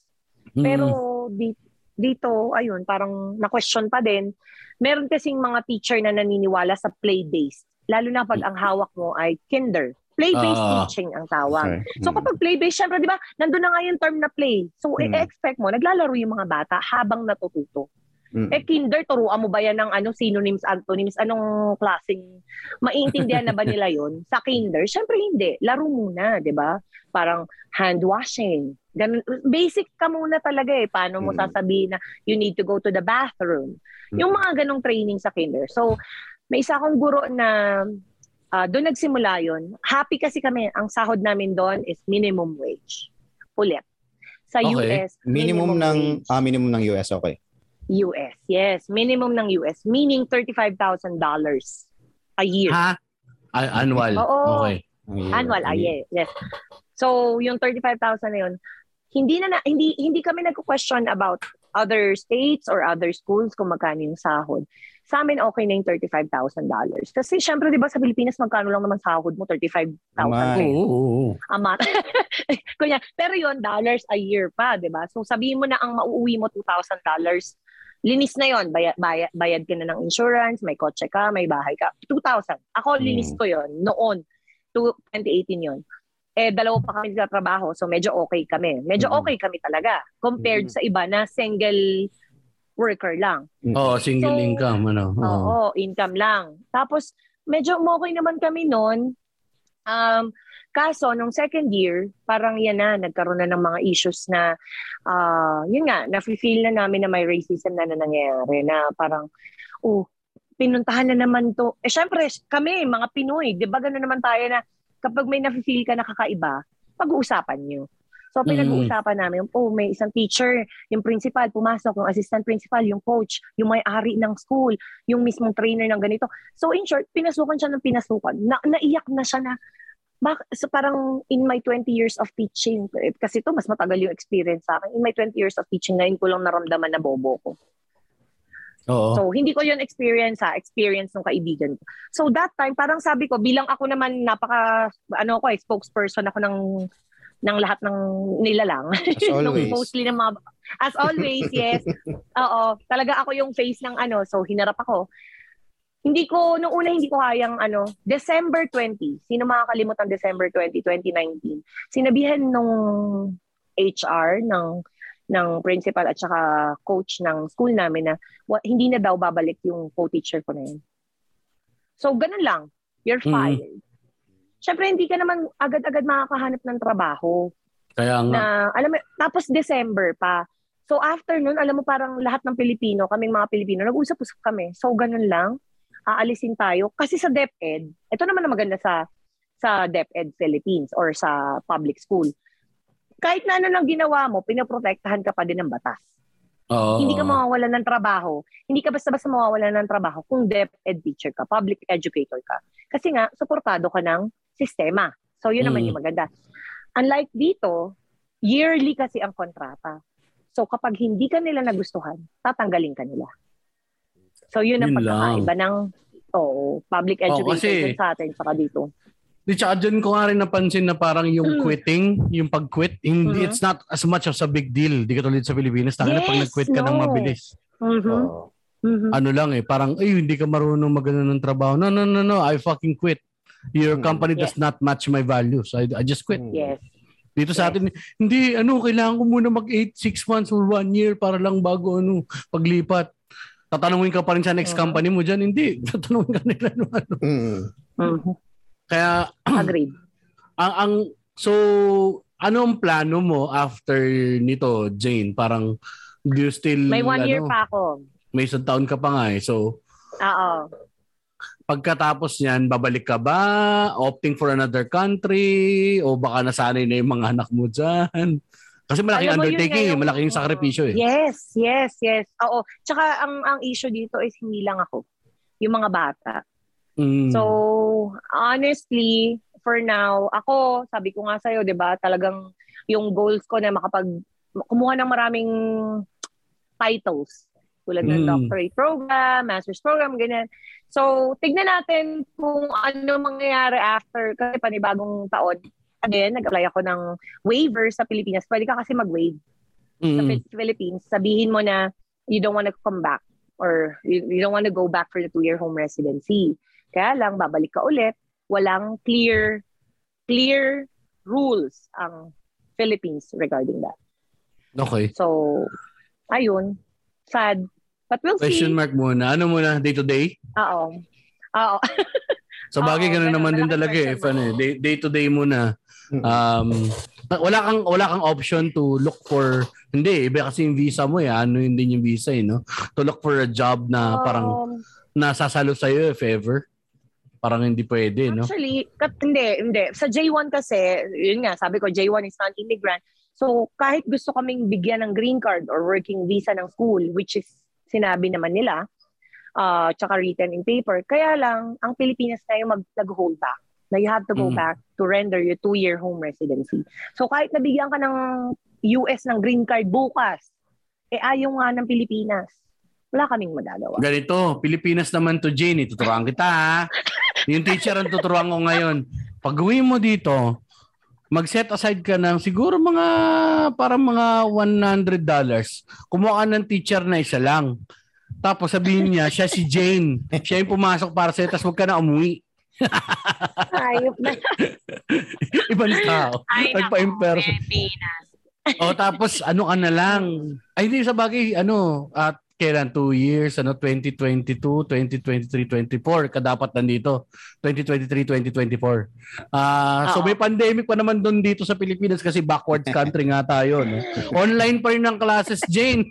Mm.
Pero di, dito, ayun, parang na-question pa din. Meron kasing mga teacher na naniniwala sa play-based. Lalo na pag ang hawak mo ay kinder. Play-based
Ah.
teaching ang tawag.
Okay.
So kapag play-based, syempre, di ba, nandun na nga yung term na play. So,
Hmm.
i-expect mo, naglalaro yung mga bata habang natututo.
Hmm.
Eh, kinder, turuan mo ba yan ng ano, synonyms, antonyms, anong klaseng, maiintindihan na ba nila yon Sa kinder, syempre hindi. Laro muna, di ba? Parang hand washing. Ganun, basic ka muna talaga eh. Paano mo
Hmm.
sasabihin na you need to go to the bathroom.
Hmm.
Yung mga ganong training sa kinder. So, may isa akong guro na ah, doon nagsimula yon. Happy kasi kami. Ang sahod namin doon is minimum wage. Ulit. Sa
Okay.
US,
Minimum ng
wage.
ah minimum ng US okay.
US. Yes, minimum ng US. Meaning $35,000 a year.
Ha? A- annual.
Oo.
Okay.
Annual, ah, yeah, yes. So, yung 35,000 na yun, hindi na, na hindi hindi kami nagko-question about other states or other schools kung magkano yung sahod. Sa amin, okay na yung $35,000. Kasi syempre, di ba, sa Pilipinas, magkano lang naman sahod mo? 35,000.
Tama.
Oo, oo, oo.
Ama. Kunya, pero yon dollars a year pa, 'di ba? So sabihin mo na ang mauuwi mo $2,000. Linis na yon, bayad, bayad, bayad ka na ng insurance, may kotse ka, may bahay ka. 2,000. Ako linis
Mm.
ko yon noon. To 2018 yon. Eh dalawa pa kami sa trabaho, so medyo okay kami. Medyo
Mm.
okay kami talaga compared
Mm.
sa iba na single worker lang.
Oo, single
So,
income. Ano? Oo.
Oo, income lang. Tapos, medyo okay naman kami noon. Um, kaso, nung second year, parang yan na, nagkaroon na ng mga issues na, ah yun nga, nafe-feel na namin na may racism na, na nangyayari, na parang, oh, pinuntahan na naman to. Eh, syempre, kami, mga Pinoy, di ba gano'n naman tayo na kapag may nafe-feel ka na kakaiba, pag-uusapan nyo. So,
Mm.
pinag-uusapan namin, oh, may isang teacher, yung principal, pumasok, yung assistant principal, yung coach, yung may-ari ng school, yung mismong trainer ng ganito. So, in short, pinasukan siya ng pinasukan. Na, naiyak na siya na, bak, so parang in my 20 years of teaching, eh, kasi to mas matagal yung experience sa akin, in my 20 years of teaching, ngayon ko lang naramdaman na bobo ko.
Oo.
So, hindi ko yun experience ha, experience ng kaibigan ko. So, that time, parang sabi ko, bilang ako naman napaka, ano ko, eh, spokesperson ako ng ng lahat ng nila lang.
As always.
mostly ng mga, as always, yes. Oo, talaga ako yung face ng ano, so hinarap ako. Hindi ko, nung una hindi ko kayang ano, December 20, sino makakalimot ang December 20, 2019, sinabihan nung HR ng ng principal at saka coach ng school namin na wa, hindi na daw babalik yung co-teacher ko na yun. So, ganun lang. You're
Mm.
fired. Siyempre, hindi ka naman agad-agad makakahanap ng trabaho
Kaya nga.
na alam mo tapos December pa. So after nun, alam mo parang lahat ng Pilipino, kaming mga Pilipino, nag-usap-usap kami. So ganun lang, aalisin tayo kasi sa DepEd, ito naman ang maganda sa sa DepEd Philippines or sa public school. Kahit na ano nang ginawa mo, pinoprotektahan ka pa din ng batas.
Oo.
Hindi ka mawawalan ng trabaho. Hindi ka basta-basta mawawalan ng trabaho kung DepEd teacher ka, public educator ka. Kasi nga, suportado ka ng sistema. So, yun naman
Mm.
yung maganda. Unlike dito, yearly kasi ang kontrata. So, kapag hindi ka nila nagustuhan, tatanggalin ka nila. So, yun ang
Yun
pagkakaiba ng oh, public
Oh,
educator
kasi-
sa atin saka dito.
Di tsaka dyan ko nga rin napansin na parang yung
Mm.
quitting, yung pag-quit, hindi,
Mhm.
it's not as much of a big deal. Di katulad sa Pilipinas. Tangin na pag
Yes,
nag-quit ka ng
no.
mabilis.
Mhm.
Oo.
Mhm.
Ano lang eh, parang, ay, hindi ka marunong magano ng trabaho. No, no, no, no, I fucking quit. Your
Mm.
company does not match my values. I, I just quit.
Mm.
Yes.
Dito sa atin, hindi, ano, kailangan ko muna mag 8, 6 months or 1 year para lang bago, ano, paglipat. Tatanungin ka pa rin sa next company mo dyan. Hindi. Tatanungin ka nila. Ano, ano.
Mm.
Kaya,
Agreed.
ang, ang, so, ano ang plano mo after nito, Jane? Parang, do you still,
May one year
ano,
pa ako.
May isang taon ka pa nga eh. So,
Oo.
pagkatapos niyan, babalik ka ba? Opting for another country? O baka nasanay na yung mga anak mo dyan? Kasi malaking
Alam yun
undertaking,
nga
eh.
yung-
malaking sakripisyo eh.
Yes, yes, yes. Oo. Tsaka ang ang issue dito is hindi lang ako. Yung mga bata.
Mm.
So, honestly, for now, ako, sabi ko nga sa'yo, di ba, talagang yung goals ko na makapag, kumuha ng maraming titles. Tulad ng
Mm.
doctorate program, master's program, ganyan. So, tignan natin kung ano mangyayari after, kasi panibagong taon. Again, nag-apply ako ng waiver sa Pilipinas. Pwede ka kasi mag-waive sa
Mm.
Phil- Philippines. Sabihin mo na you don't want to come back or you, you don't want to go back for the two-year home residency. Kaya lang, babalik ka ulit. Walang clear, clear rules ang Philippines regarding that.
Okay.
So, ayun. Sad. But we'll
Question
see.
mark muna. Ano muna? Day to day?
Oo. Oo.
So bagay ganun naman din talaga eh.
question
ano, eh, day, day to day muna.
Mm.
Um, wala kang wala kang option to look for hindi iba kasi yung visa mo eh ano yun din yung visa eh no to look for a job na parang
Um,
nasasalo sa if ever parang hindi pwede no
Actually, kat, hindi, hindi. Sa J1 kasi, yun nga, sabi ko, J1 is non-immigrant. So, kahit gusto kaming bigyan ng green card or working visa ng school, which is sinabi naman nila, uh, tsaka written in paper, kaya lang, ang Pilipinas na yung mag, nag-hold back. Na you have to go
Mm.
back to render your two-year home residency. So, kahit nabigyan ka ng US ng green card bukas, eh ayaw nga ng Pilipinas. Wala kaming magagawa.
ganito Pilipinas naman to Jane tuturuan kita ha yung teacher ang tuturuan ko ngayon pag uwi mo dito mag-set aside ka ng siguro mga para mga $100 kumuha ka ng teacher na isa lang tapos sabihin niya siya si Jane siya yung pumasok para sa'yo tapos huwag ka na umuwi
Ayop na.
ibang tao
Ay, Pilipinas.
O tapos ano ka na lang. Ay hindi sa bagay ano at kailan 2 years ano 2022, 2023, 24 ka dapat nandito. 2023, 2024. Ah so
Oo.
may pandemic pa naman doon dito sa Pilipinas kasi backwards country nga tayo no. Online pa rin ang classes Jane.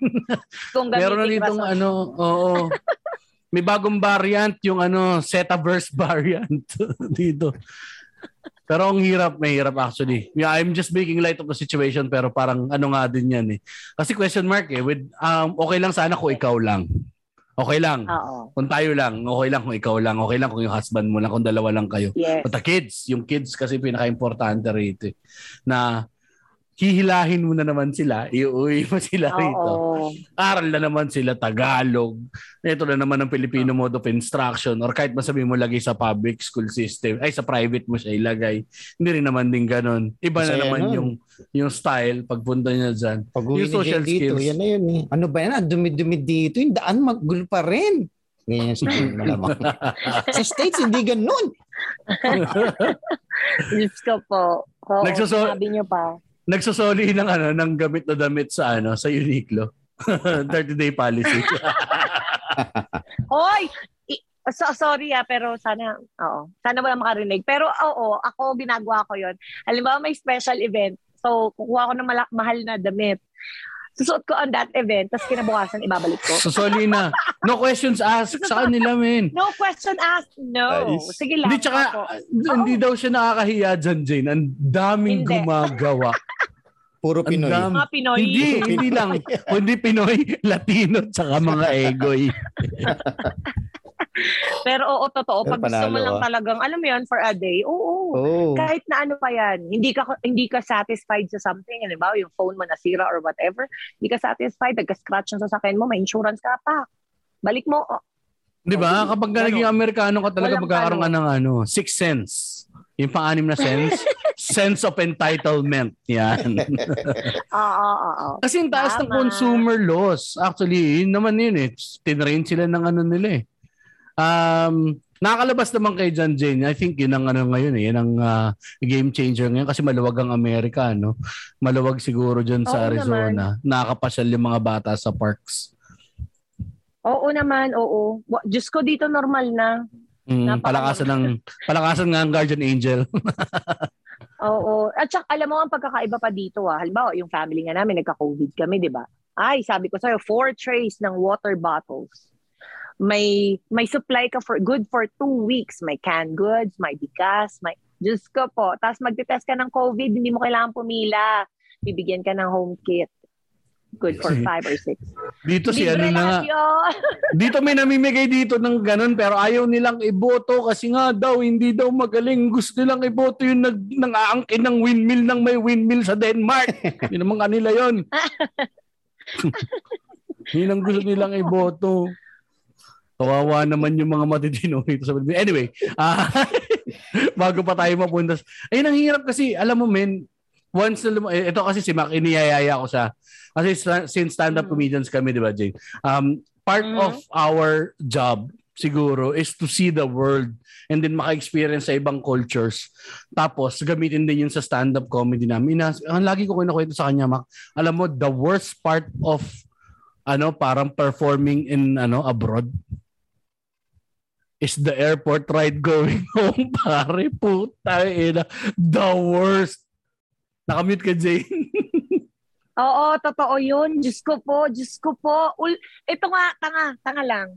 Kung
Meron na ditong ano, oo. May bagong variant yung ano, Zetaverse variant dito. Pero ang hirap, may hirap actually. Yeah, I'm just making light of the situation pero parang ano nga din yan eh. Kasi question mark eh, with, um, okay lang sana kung ikaw lang. Okay lang.
Oo.
Kung tayo lang, okay lang kung ikaw lang. Okay lang kung yung husband mo lang, kung dalawa lang kayo.
Yes.
But the kids, yung kids kasi pinaka-importante rito eh. Na hihilahin mo na naman sila, iuwi mo sila rito
Oo.
aral na naman sila Tagalog. Ito na naman ang Filipino mode of instruction or kahit masabi mo lagay sa public school system, ay sa private mo siya ilagay. Hindi rin naman din ganun. Iba na
Masaya
naman
nun.
yung yung style pagpunta niya dyan.
Pag uwi
Yung social
dito,
skills.
yan na yun eh. Ano ba yan? Ang Dumi-dumi dito. Yung daan magulo pa rin. Ganyan Jane malamang. Sa States, hindi ganun.
Diyos ko po. Oo,
Nagsuso-
sabi niyo pa.
Nagsusoli ng ano ng gamit na damit sa ano sa Uniqlo. 30 day policy.
Hoy! So, sorry ah, pero sana, oo. Sana wala makarinig. Pero oo, ako ginagawa ko yon. Halimbawa may special event. So, kukuha ko ng mala- mahal na damit. Susuot ko on that event, tapos kinabukasan ibabalik ko.
Susoli na. No questions asked sa kanila, men.
No question asked. No.
Nice.
Sige lang.
Hindi tsaka,
Opo.
hindi daw siya nakakahiya dyan, Jane. Ang daming
Hindi.
gumagawa.
Puro Pinoy.
dami.
Mga Pinoy.
Hindi, hindi lang. Kundi Pinoy, Latino, tsaka mga Egoy.
Pero oo, totoo.
Pero
Pag gusto mo lang
ah.
talagang, alam mo yun, for a day, oo.
Oh.
kahit na ano pa yan, hindi ka hindi ka satisfied sa something, halimbawa yung phone mo nasira or whatever, hindi ka satisfied, nagka-scratch yung sasakyan mo, may insurance ka pa. Balik mo, oh,
Di ba? Kapag ka naging Amerikano ka talaga magkakaroon ka ng ano, six sense. Yung pang-anim na sense. sense of entitlement. Yan.
oo, oo, oo.
Kasi yung taas ng
Tama.
consumer laws. Actually, yun naman yun eh. Tinrain sila ng ano nila eh. Um, Nakakalabas naman kay John Jane. I think yun ang ano ngayon eh. Yun ang ah, game changer ngayon kasi maluwag ang Amerika, no? Maluwag siguro dyan sa
Oo
Arizona. Nakakapasyal yung mga bata sa parks.
Oo naman, oo. Diyos ko dito normal na.
Mm, palakasan ng palakasan nga ang guardian angel.
Oo. At saka, alam mo ang pagkakaiba pa dito ah. Halimbawa, yung family nga namin, nagka-COVID kami, di ba? Ay, sabi ko sa'yo, four trays ng water bottles. May may supply ka for good for two weeks. May canned goods, may bigas, may... Diyos ko po. Tapos magte-test ka ng COVID, hindi mo kailangan pumila. Bibigyan ka ng home kit. Good for five or six.
Dito si ano na. Dito may namimigay dito ng ganun pero ayaw nilang iboto kasi nga daw hindi daw magaling. Gusto nilang iboto yung nag nang aangkin ng windmill ng may windmill sa Denmark. Yun naman kanila yon. Yun ang gusto nilang iboto. Kawawa naman yung mga matitino dito sa Pilipinas. Anyway, ah, bago pa tayo mapunta. Ayun, ang hirap kasi, alam mo men, once na lum- eh, ito kasi si Mac, iniyayaya ko siya. Kasi since stand-up
Mm.
comedians kami, di ba, Jane? Um, part
Mhm.
of our job siguro is to see the world and then maka-experience sa ibang cultures. Tapos, gamitin din yun sa stand-up comedy namin. Ina- ang lagi ko kinukwento sa kanya, Mac, alam mo, the worst part of ano, parang performing in ano abroad is the airport ride going home, pare. Puta, ina. The worst. Nakamute ka, Jane.
Oo, totoo yun. Diyos ko po, Diyos ko po. Ul- ito nga, tanga, tanga lang.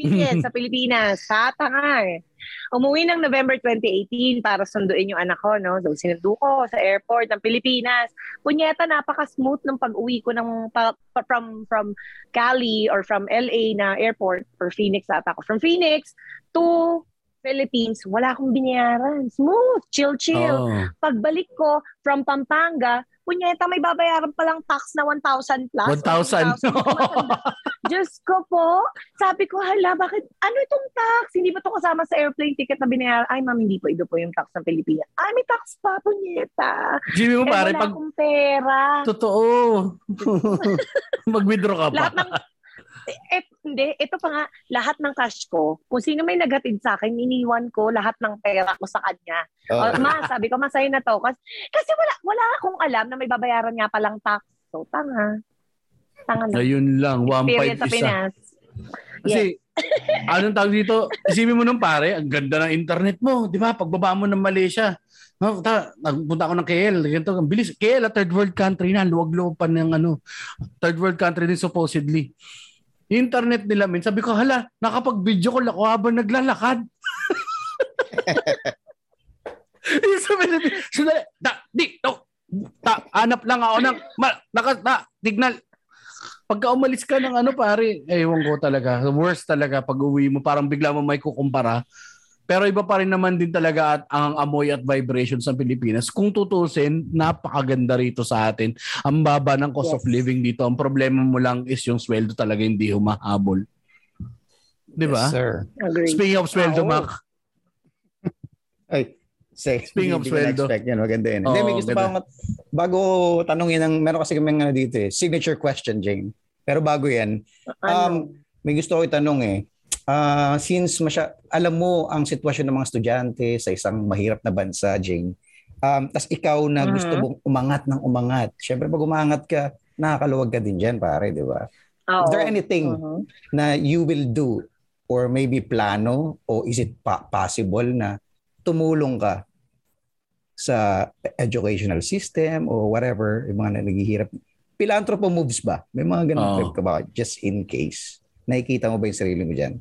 Experience sa Pilipinas? Tanga eh. Umuwi ng November 2018 para sunduin yung anak ko, no? So, sinundo ko sa airport ng Pilipinas. Punyeta, napaka-smooth ng pag-uwi ko ng pa- pa- from from Cali or from LA na airport or Phoenix ata ko. From Phoenix to Philippines, wala akong binayaran. Smooth, chill, chill
Oh.
pagbalik ko from Pampanga, punyeta may babayaran palang tax na 1,000 plus.
1,000.
Diyos ko po. Sabi ko, hala, bakit? Ano itong tax? Hindi ba ito kasama sa airplane ticket na binayaran? Ay, ma'am, hindi po. Ito po yung tax ng Pilipinas. Ay, may tax pa, punyeta.
Jimmy mo,
Eh,
pare, pag...
pera.
Totoo. Mag-withdraw ka pa.
Lahat ng... Eh, hindi, ito pa nga, lahat ng cash ko, kung sino may naghatid sa akin, iniwan ko lahat ng pera ko sa kanya.
Oh.
O, ma, sabi ko, masaya na to. Kasi, kasi wala, wala akong alam na may babayaran nga palang tax. So, tanga. Tanga lang.
Ayun lang, 1.5
Experience sa
isa.
Pinas.
Kasi, anong tawag dito? Isipin mo nung pare, ang ganda ng internet mo. Di ba? Pagbaba mo ng Malaysia. No, ta, nagpunta ako ng KL. Ganito, ang bilis. KL, a third world country na. Luwag-luwag pa ng ano. Third world country din supposedly. Internet nila, min, sabi ko, hala, nakapag-video call ako habang naglalakad. yung sa Pilipinas, sandali, da, di, no, ta, hanap lang ako ng, ma, naka, ta, signal, pagka umalis ka ng ano pare, ewan ko talaga. Worst talaga pag uwi mo, parang bigla mo may kukumpara. Pero iba pa rin naman din talaga at ang amoy at vibrations ng Pilipinas. Kung tutusin, napakaganda rito sa atin. Ang baba ng cost of
Yes.
living dito. Ang problema mo lang is yung sweldo talaga hindi humahabol. Di ba?
Yes, sir.
Agree.
Speaking of sweldo,
Oo.
Mac,
Ay, say,
Speaking of sweldo.
na-expect yan. Maganda yan. Hindi,
Oo,
may gusto
ganda.
pa akong, bago tanongin ng, meron kasi kami ano dito eh, signature question, Jane. Pero bago yan,
Ano?
may gusto ko itanong eh. Ah, since masya, alam mo ang sitwasyon ng mga estudyante sa isang mahirap na bansa, Jane. Um, tas ikaw na
Mhm.
gusto mong umangat ng umangat. Siyempre pag umangat ka, nakakaluwag ka din dyan, pare, di ba?
Oo.
Is there anything
Mhm.
na you will do or maybe plano o is it pa- possible na tumulong ka sa educational system or whatever, yung mga na naghihirap. Philanthropo moves ba? May mga ganun trip ka ba? Just in case. Nakikita mo ba yung sarili mo dyan?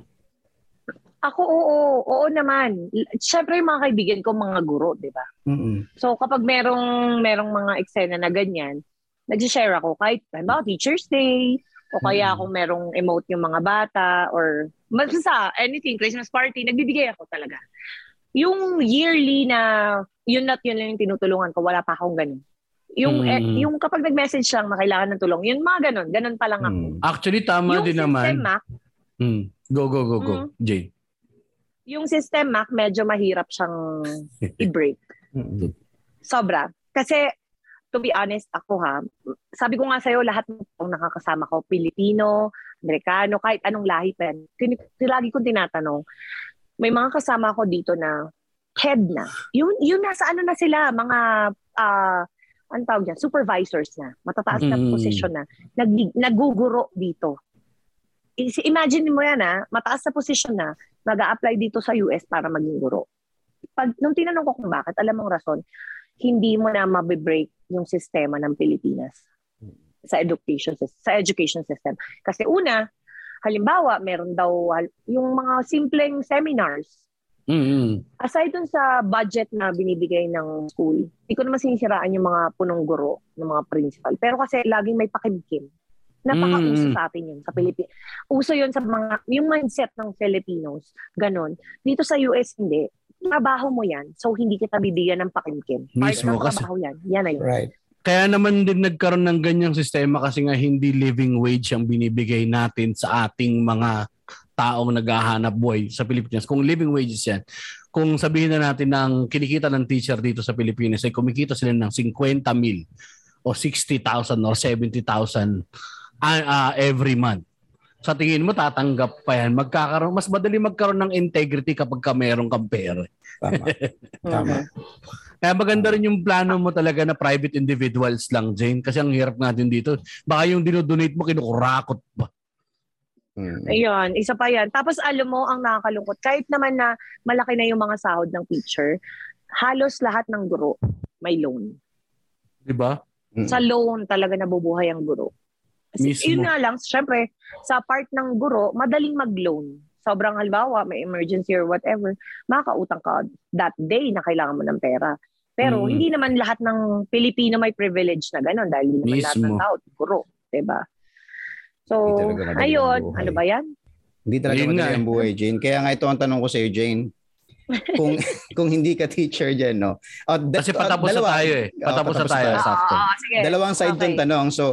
Ako, oo. Oo naman. Siyempre, yung mga kaibigan ko, mga guro, di ba? So, kapag merong, merong mga eksena na ganyan, nag-share ako kahit, halimbawa, Teacher's Day, o kaya kung merong emote yung mga bata, or basta anything, Christmas party, nagbibigay ako talaga. Yung yearly na, yun at yun lang yung tinutulungan ko, wala pa akong ganun. Yung,
Mm.
eh, yung kapag nag-message lang na kailangan ng tulong, yun mga ganun, ganun pa lang ako.
Mm.
actually tama
yung
din naman.
system, Mac,
Hmm. Go, go, go, go.
Mm.
Jay.
yung system, Mac, medyo mahirap siyang i-break.
Mm-mm.
Sobra. Kasi, to be honest, ako ha, sabi ko nga sa'yo, lahat ng nakakasama ko, Pilipino, Amerikano, kahit anong lahi pa yan, lagi kong tinatanong, may mga kasama ko dito na head na. Yun, yun nasa ano na sila, mga, ah, ano tawag dyan, supervisors na. Matataas na
Mm.
position na. Nag, naguguro dito. Imagine mo yan ha, mataas na position na, mag apply dito sa US para maging guro. Pag, nung tinanong ko kung bakit, alam mong rason, hindi mo na mabibreak yung sistema ng Pilipinas sa education system, sa education system. Kasi una, halimbawa, meron daw yung mga simpleng seminars.
Mm-mm.
Aside dun sa budget na binibigay ng school, hindi ko naman sinisiraan yung mga punong guro ng mga principal. Pero kasi laging may pakimkim. Napaka-uso
Mm.
sa atin yun, sa Pilipinas. Uso yun sa mga, yung mindset ng Filipinos, ganon. Dito sa US, hindi. Trabaho mo yan, so hindi kita bibigyan ng pakimkim. Part
Mismo,
ng
kasi-
trabaho yan. Yan na yun.
Right.
Kaya naman din nagkaroon ng ganyang sistema kasi nga hindi living wage ang binibigay natin sa ating mga taong naghahanap buhay sa Pilipinas. Kung living wages yan, kung sabihin na natin ng kinikita ng teacher dito sa Pilipinas ay kumikita sila ng 50 mil o 60,000 or 70,000 ah, ah, every month. Sa tingin mo tatanggap pa yan. Magkakaroon, mas madali magkaroon ng integrity kapag ka meron kang pera.
Tama. Tama.
Kaya maganda rin yung plano mo talaga na private individuals lang, Jane. Kasi ang hirap natin dito. Baka yung dinodonate mo, kinukurakot pa.
Mm.
Ayun, isa pa yan. Tapos alam mo, ang nakakalungkot, kahit naman na malaki na yung mga sahod ng teacher, halos lahat ng guro may loan.
Di ba?
Mm.
Sa loan talaga nabubuhay ang guro. Kasi
Mismo.
Yun nga lang, syempre, sa part ng guro, madaling mag-loan. Sobrang halimbawa, may emergency or whatever, makakautang ka that day na kailangan mo ng pera. Pero
Mm.
hindi naman lahat ng Pilipino may privilege na gano'n dahil hindi naman lahat ng
Mismo.
tao guro. Diba? So,
talaga madali ang
ayun, ano ba yan?
Hindi talaga
Ayun
madali ang buhay, Jane. Kaya nga ito ang tanong ko sa iyo, Jane. Kung kung hindi ka teacher diyan, no. Oh, da-
Kasi
oh,
patapos na
dalawa.
tayo eh. Patapos na
patapos
tayo.
na tayo.
Sakto.
Ah, sige.
Dalawang side
Okay.
yung tanong. So,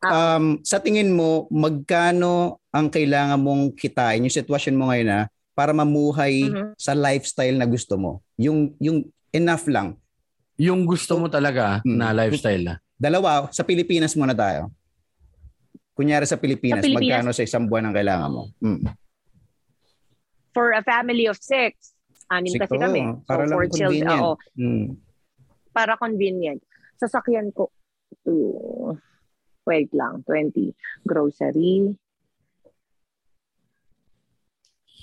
um, sa tingin mo, magkano ang kailangan mong kitain, yung sitwasyon mo ngayon na, para mamuhay
Mhm.
sa lifestyle na gusto mo? Yung, yung enough lang.
Yung gusto mo talaga
Mm.
na lifestyle na.
Dalawa, sa Pilipinas muna tayo. Kunyari sa Pilipinas,
Sa Pilipinas?
magkano sa isang buwan ang kailangan mo? Mm.
For a family of six, anim kasi kami. So,
Para lang
for children,
convenient.
oo,
Mm.
para convenient. Sasakyan ko, to, wait lang, 20. Grocery.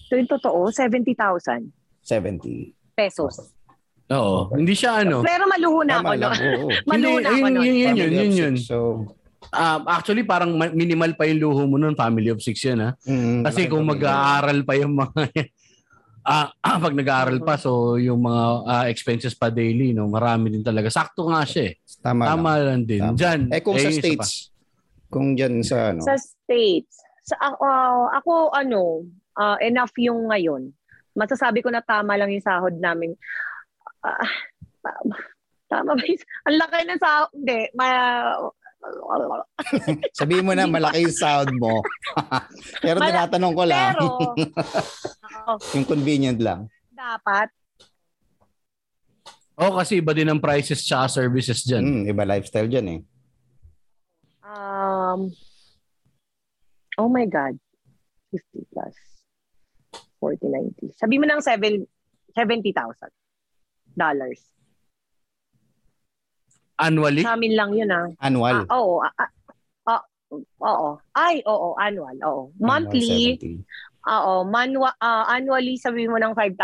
Ito yung totoo, 70,000
70.
pesos.
Oo. Hindi siya ano.
Pero maluho na ako.
Tama lang.
No?
Oo.
Maluho na ako
Hindi,
nun.
yun, yun, yun,
Family of
yun,
six.
yun.
So,
Ah, actually, parang ma- minimal pa yung luho mo nun. Family of six yun ha.
mm,
Kasi kung mag-aaral pa yung mga ah ah, pag nag-aaral pa so yung mga ah, expenses pa daily no marami din talaga sakto nga siya eh.
Tama,
tama
lang.
lang din
Tama.
diyan
Eh kung sa
isa pa.
states, kung dyan sa ano,
Sa States, sa, ako, ako ano, ah, enough yung ngayon. Masasabi ko na tama lang yung sahod namin. Ah, tama, tama ba yung, ang laki ng sahod? Hindi, ma,
sabihin mo na malaki yung sound mo. Pero
Mala-
tinatanong ko lang,
pero,
yung convenient lang.
dapat,
Oh, kasi iba din ang prices tsaka services diyan.
Mm, iba lifestyle dyan eh.
Um, oh my God, 50 plus 40, 90. Sabi mo ng 7, 70,000 dollars.
Annually?
Sa amin lang yun ah.
Annual.
Ah, oo. ah, ah, ah, oo. Ay, oo. Annual. Oo. Monthly.
Annual 70.
Oo. Manwa, ah, annually, sabi mo ng $5,000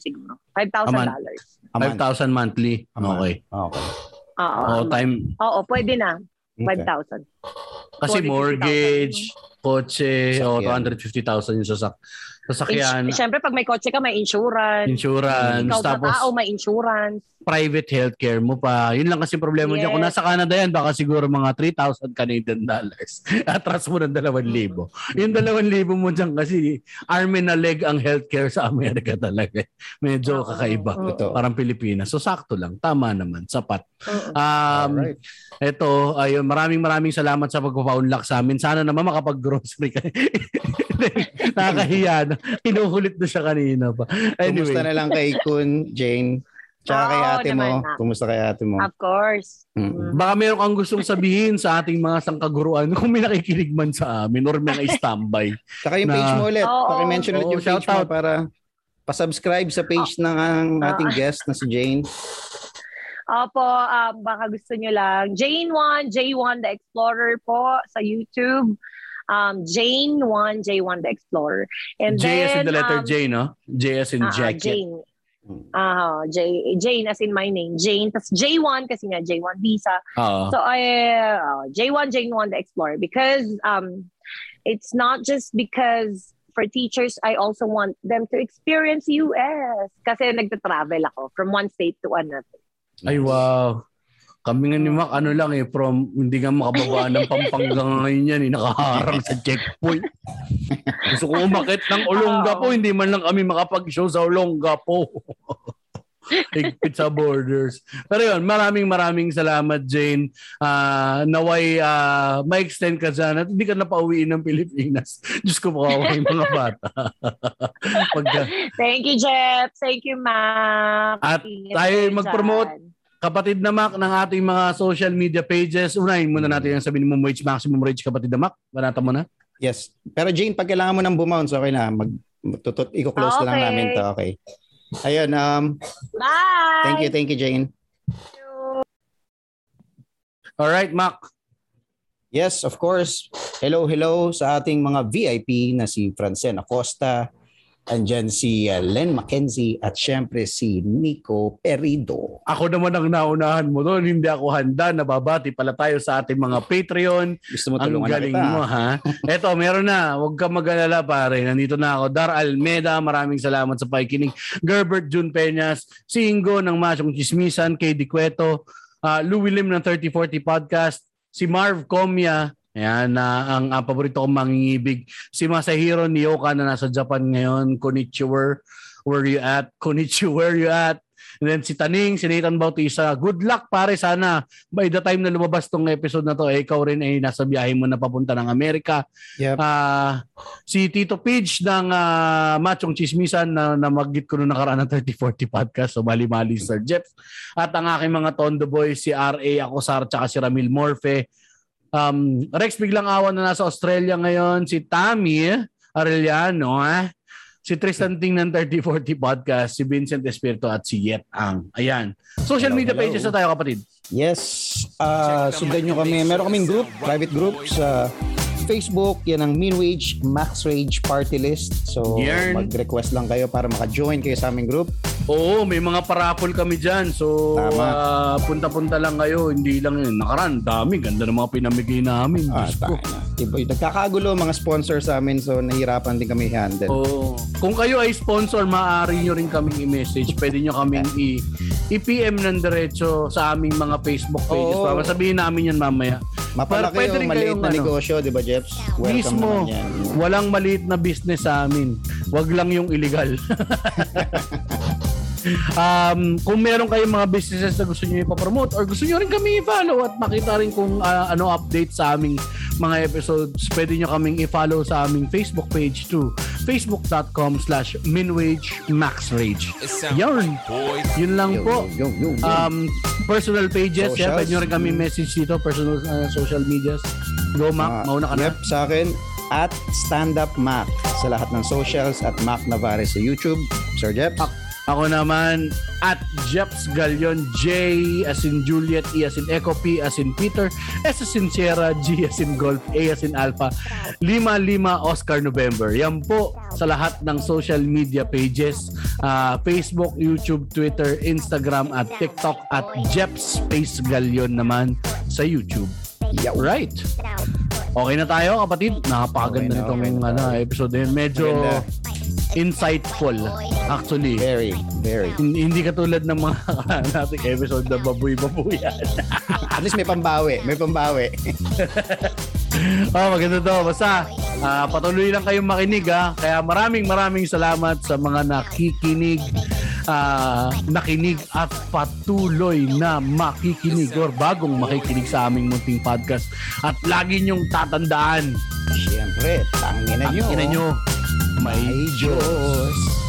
siguro. $5,000.
Aman.
A month.
5,000 monthly.
A month.
Okay.
Okay.
Oo.
Oh, time
Oo, pwede na.
Okay.
5,000.
kasi
40,
mortgage, kotse, oh,
Sasakyan.
250,000 yung sasak sasakyan,
Ins- Siyempre, pag may kotse ka, may insurance.
insurance,
Ikaw
tapos
tao, may insurance.
private healthcare mo pa. Yun lang kasi problema dyan. Kung
Yes.
nasa Canada yan, baka siguro mga 3,000 Canadian dollars. Atras mo ng 2,000. Yung 2,000 mo dyan kasi arm and a leg ang healthcare sa Amerika talaga. Medyo
Oo.
kakaiba.
Oo.
Ito.
Parang Pilipinas. So sakto lang. Tama naman. Sapat.
Oo.
Um,
Alright.
Ito, ayun, maraming maraming salamat sa pagpapaunlak sa amin. Sana naman makapag-grocery ka. Nakakahiya na. Kinukulit na siya kanina pa. Anyway.
Kumusta na lang kay Kun, Jane? Tsaka kay
Oo,
ate mo.
na.
Kumusta kay ate mo?
Of course.
Mm.
Baka meron kang gustong sabihin sa ating mga sangkaguruan kung may nakikinig man sa amin or may na-standby.
Tsaka yung
Na-
page mo ulit.
Oo.
Paki-mention ulit
Oo,
yung page
shout out.
mo para pasubscribe sa page ng ang ating guest na si Jane.
Opo, um, baka gusto nyo lang. Jane1, J1 The Explorer po sa YouTube. Um, Jane1, J1 The Explorer. And
J as in the letter
um,
J, no? J as in
ah, ah,
jacket.
Jane. Ah, J, Jane as in my name. Jane. Tapos J1 kasi nga J1 visa.
Oo.
So I uh, J1 J1 the Explorer because um it's not just because for teachers I also want them to experience US kasi nagta-travel ako from one state to another.
Ay, wow. Kami nga ni Mac, ano lang eh, from hindi nga makababa ng Pampanga ngayon yan, eh, nakaharang sa checkpoint. Gusto ko umakit ng Olonga po, hindi man lang kami makapag-show sa Olonga po. Higpit sa borders. Pero yun, maraming maraming salamat Jane. Ah, naway ah, ma-extend ka dyan at hindi ka na pauwiin ng Pilipinas. Diyos ko makawa yung mga bata. Pagka,
Thank you, Jeff. Thank you, Mac.
At tayo mag-promote. Kapatid na Mac ng ating mga social media pages. Unahin muna natin yung sa minimum wage, maximum wage, kapatid na Mac. Banata mo na.
Yes. Pero Jane, pag kailangan mo ng bumounce, okay na. Mag, tutut, i-close na lang
Okay.
namin to. Okay. Ayun, um,
Bye!
thank you, thank you, Jane.
Alright, Mac.
Yes, of course. Hello, hello sa ating mga VIP na si Francen Acosta, andyan si uh, Len Mackenzie at syempre si Nico Perido.
Ako naman ang naunahan mo doon. Hindi ako handa. Nababati pala tayo sa ating mga Patreon.
Gusto mo
Ang
tulungan
galing
na kita?
mo, ha? Eto, meron na. Huwag ka mag-alala, pare. Nandito na ako. Dar Almeda, maraming salamat sa pakikinig. Gerbert Jun Peñas, si Ingo ng Masyong Chismisan, kay Di Cueto, uh, Louie Lim ng 3040 Podcast, si Marv Comia, Ayan, na ang, ang paborito kong mangingibig. Si Masahiro Nioka na nasa Japan ngayon. Konnichiwa, where you at? Konnichiwa, where you at? And then si Taning, si Nathan Bautista. Good luck pare sana. By the time na lumabas tong episode na to, eh, ikaw rin ay nasa biyahe mo na papunta ng Amerika.
Yep.
Ah, si Tito Pidge ng ah, Machong Chismisan na, na mag-git ko nung nakaraan ng 3040 podcast. So mali-mali Sir Jeff. At ang aking mga Tondo Boys, si R.A. Akosar, tsaka si Ramil Morfe. Um, Rex biglang awan na nasa Australia ngayon. Si Tammy Arellano. Eh? Si Tristan Ting ng 3040 podcast. Si Vincent Espirito at si Yet Ang. Ayan. Social
Hello,
media
hello.
pages na tayo kapatid.
Yes. Uh, sundan nyo kami. Meron kaming group, private group sa Facebook. Yan ang Minwage Max Rage Party List. So,
Yan.
mag-request lang kayo para maka-join kayo sa aming group.
Oo, may mga parapol kami dyan. So,
Tama.
ah, punta-punta lang kayo. Hindi lang yun. Nakaraan, dami. Ganda ng mga pinamigay namin.
Ah,
Diyos ko.
tayo na. Diba, nagkakagulo mga sponsor sa amin so nahihirapan din kami handle.
Oo. Kung kayo ay sponsor, maaari nyo rin kaming i-message. Pwede nyo kaming i- i-PM ng diretso sa aming mga Facebook pages.
Oo.
Para sabihin namin yan mamaya.
Mapalaki
pwede
o
rin
maliit
kayong
na
ano.
negosyo, di ba Jeps? Welcome
Mismo.
naman yan.
Walang maliit na business sa amin. Wag lang yung illegal. um, kung meron kayong mga businesses na gusto niyo ipapromote or gusto niyo rin kami i-follow at makita rin kung ah, ano update sa aming mga episodes, pwede nyo kaming i-follow sa aming Facebook page too. facebook.com slash minwagemaxrage. Yun. Yun lang po. Um, personal pages, yeah,
Socials.
pwede nyo rin kami message dito, personal uh, social medias. Go, Mac.
Ah,
Mauna ka na.
Yep, sa akin, at Stand Up Mac sa lahat ng socials at Mac Navarez sa YouTube. Sir?
Ah, Ako naman at Jeps Galion, J as in Juliet, E as in Echo, P as in Peter, S as in Sierra, G as in Golf, A as in Alpha, Lima Lima Oscar November. Yan po sa lahat ng social media pages, ah, Facebook, YouTube, Twitter, Instagram at TikTok at Jeps Space Galion naman sa YouTube.
Yaw.
Right. Okay na tayo kapatid. Napakaganda
Okay na,
nitong
okay na.
ano, episode na yun. Medyo
Maganda.
Insightful actually.
Very, very.
Hin- Hindi katulad ng mga nating episode na baboy-baboyan.
At least may pambawi. May pambawi.
oh, maganda to. Basta, ah, patuloy lang kayong makinig ha. Kaya maraming maraming salamat sa mga nakikinig, ah, nakinig at patuloy na makikinig or bagong makikinig sa aming munting podcast. At lagi niyong tatandaan,
Siyempre, tangina
ang
nyo.
ina nyo, may
May
Diyos.
Diyos.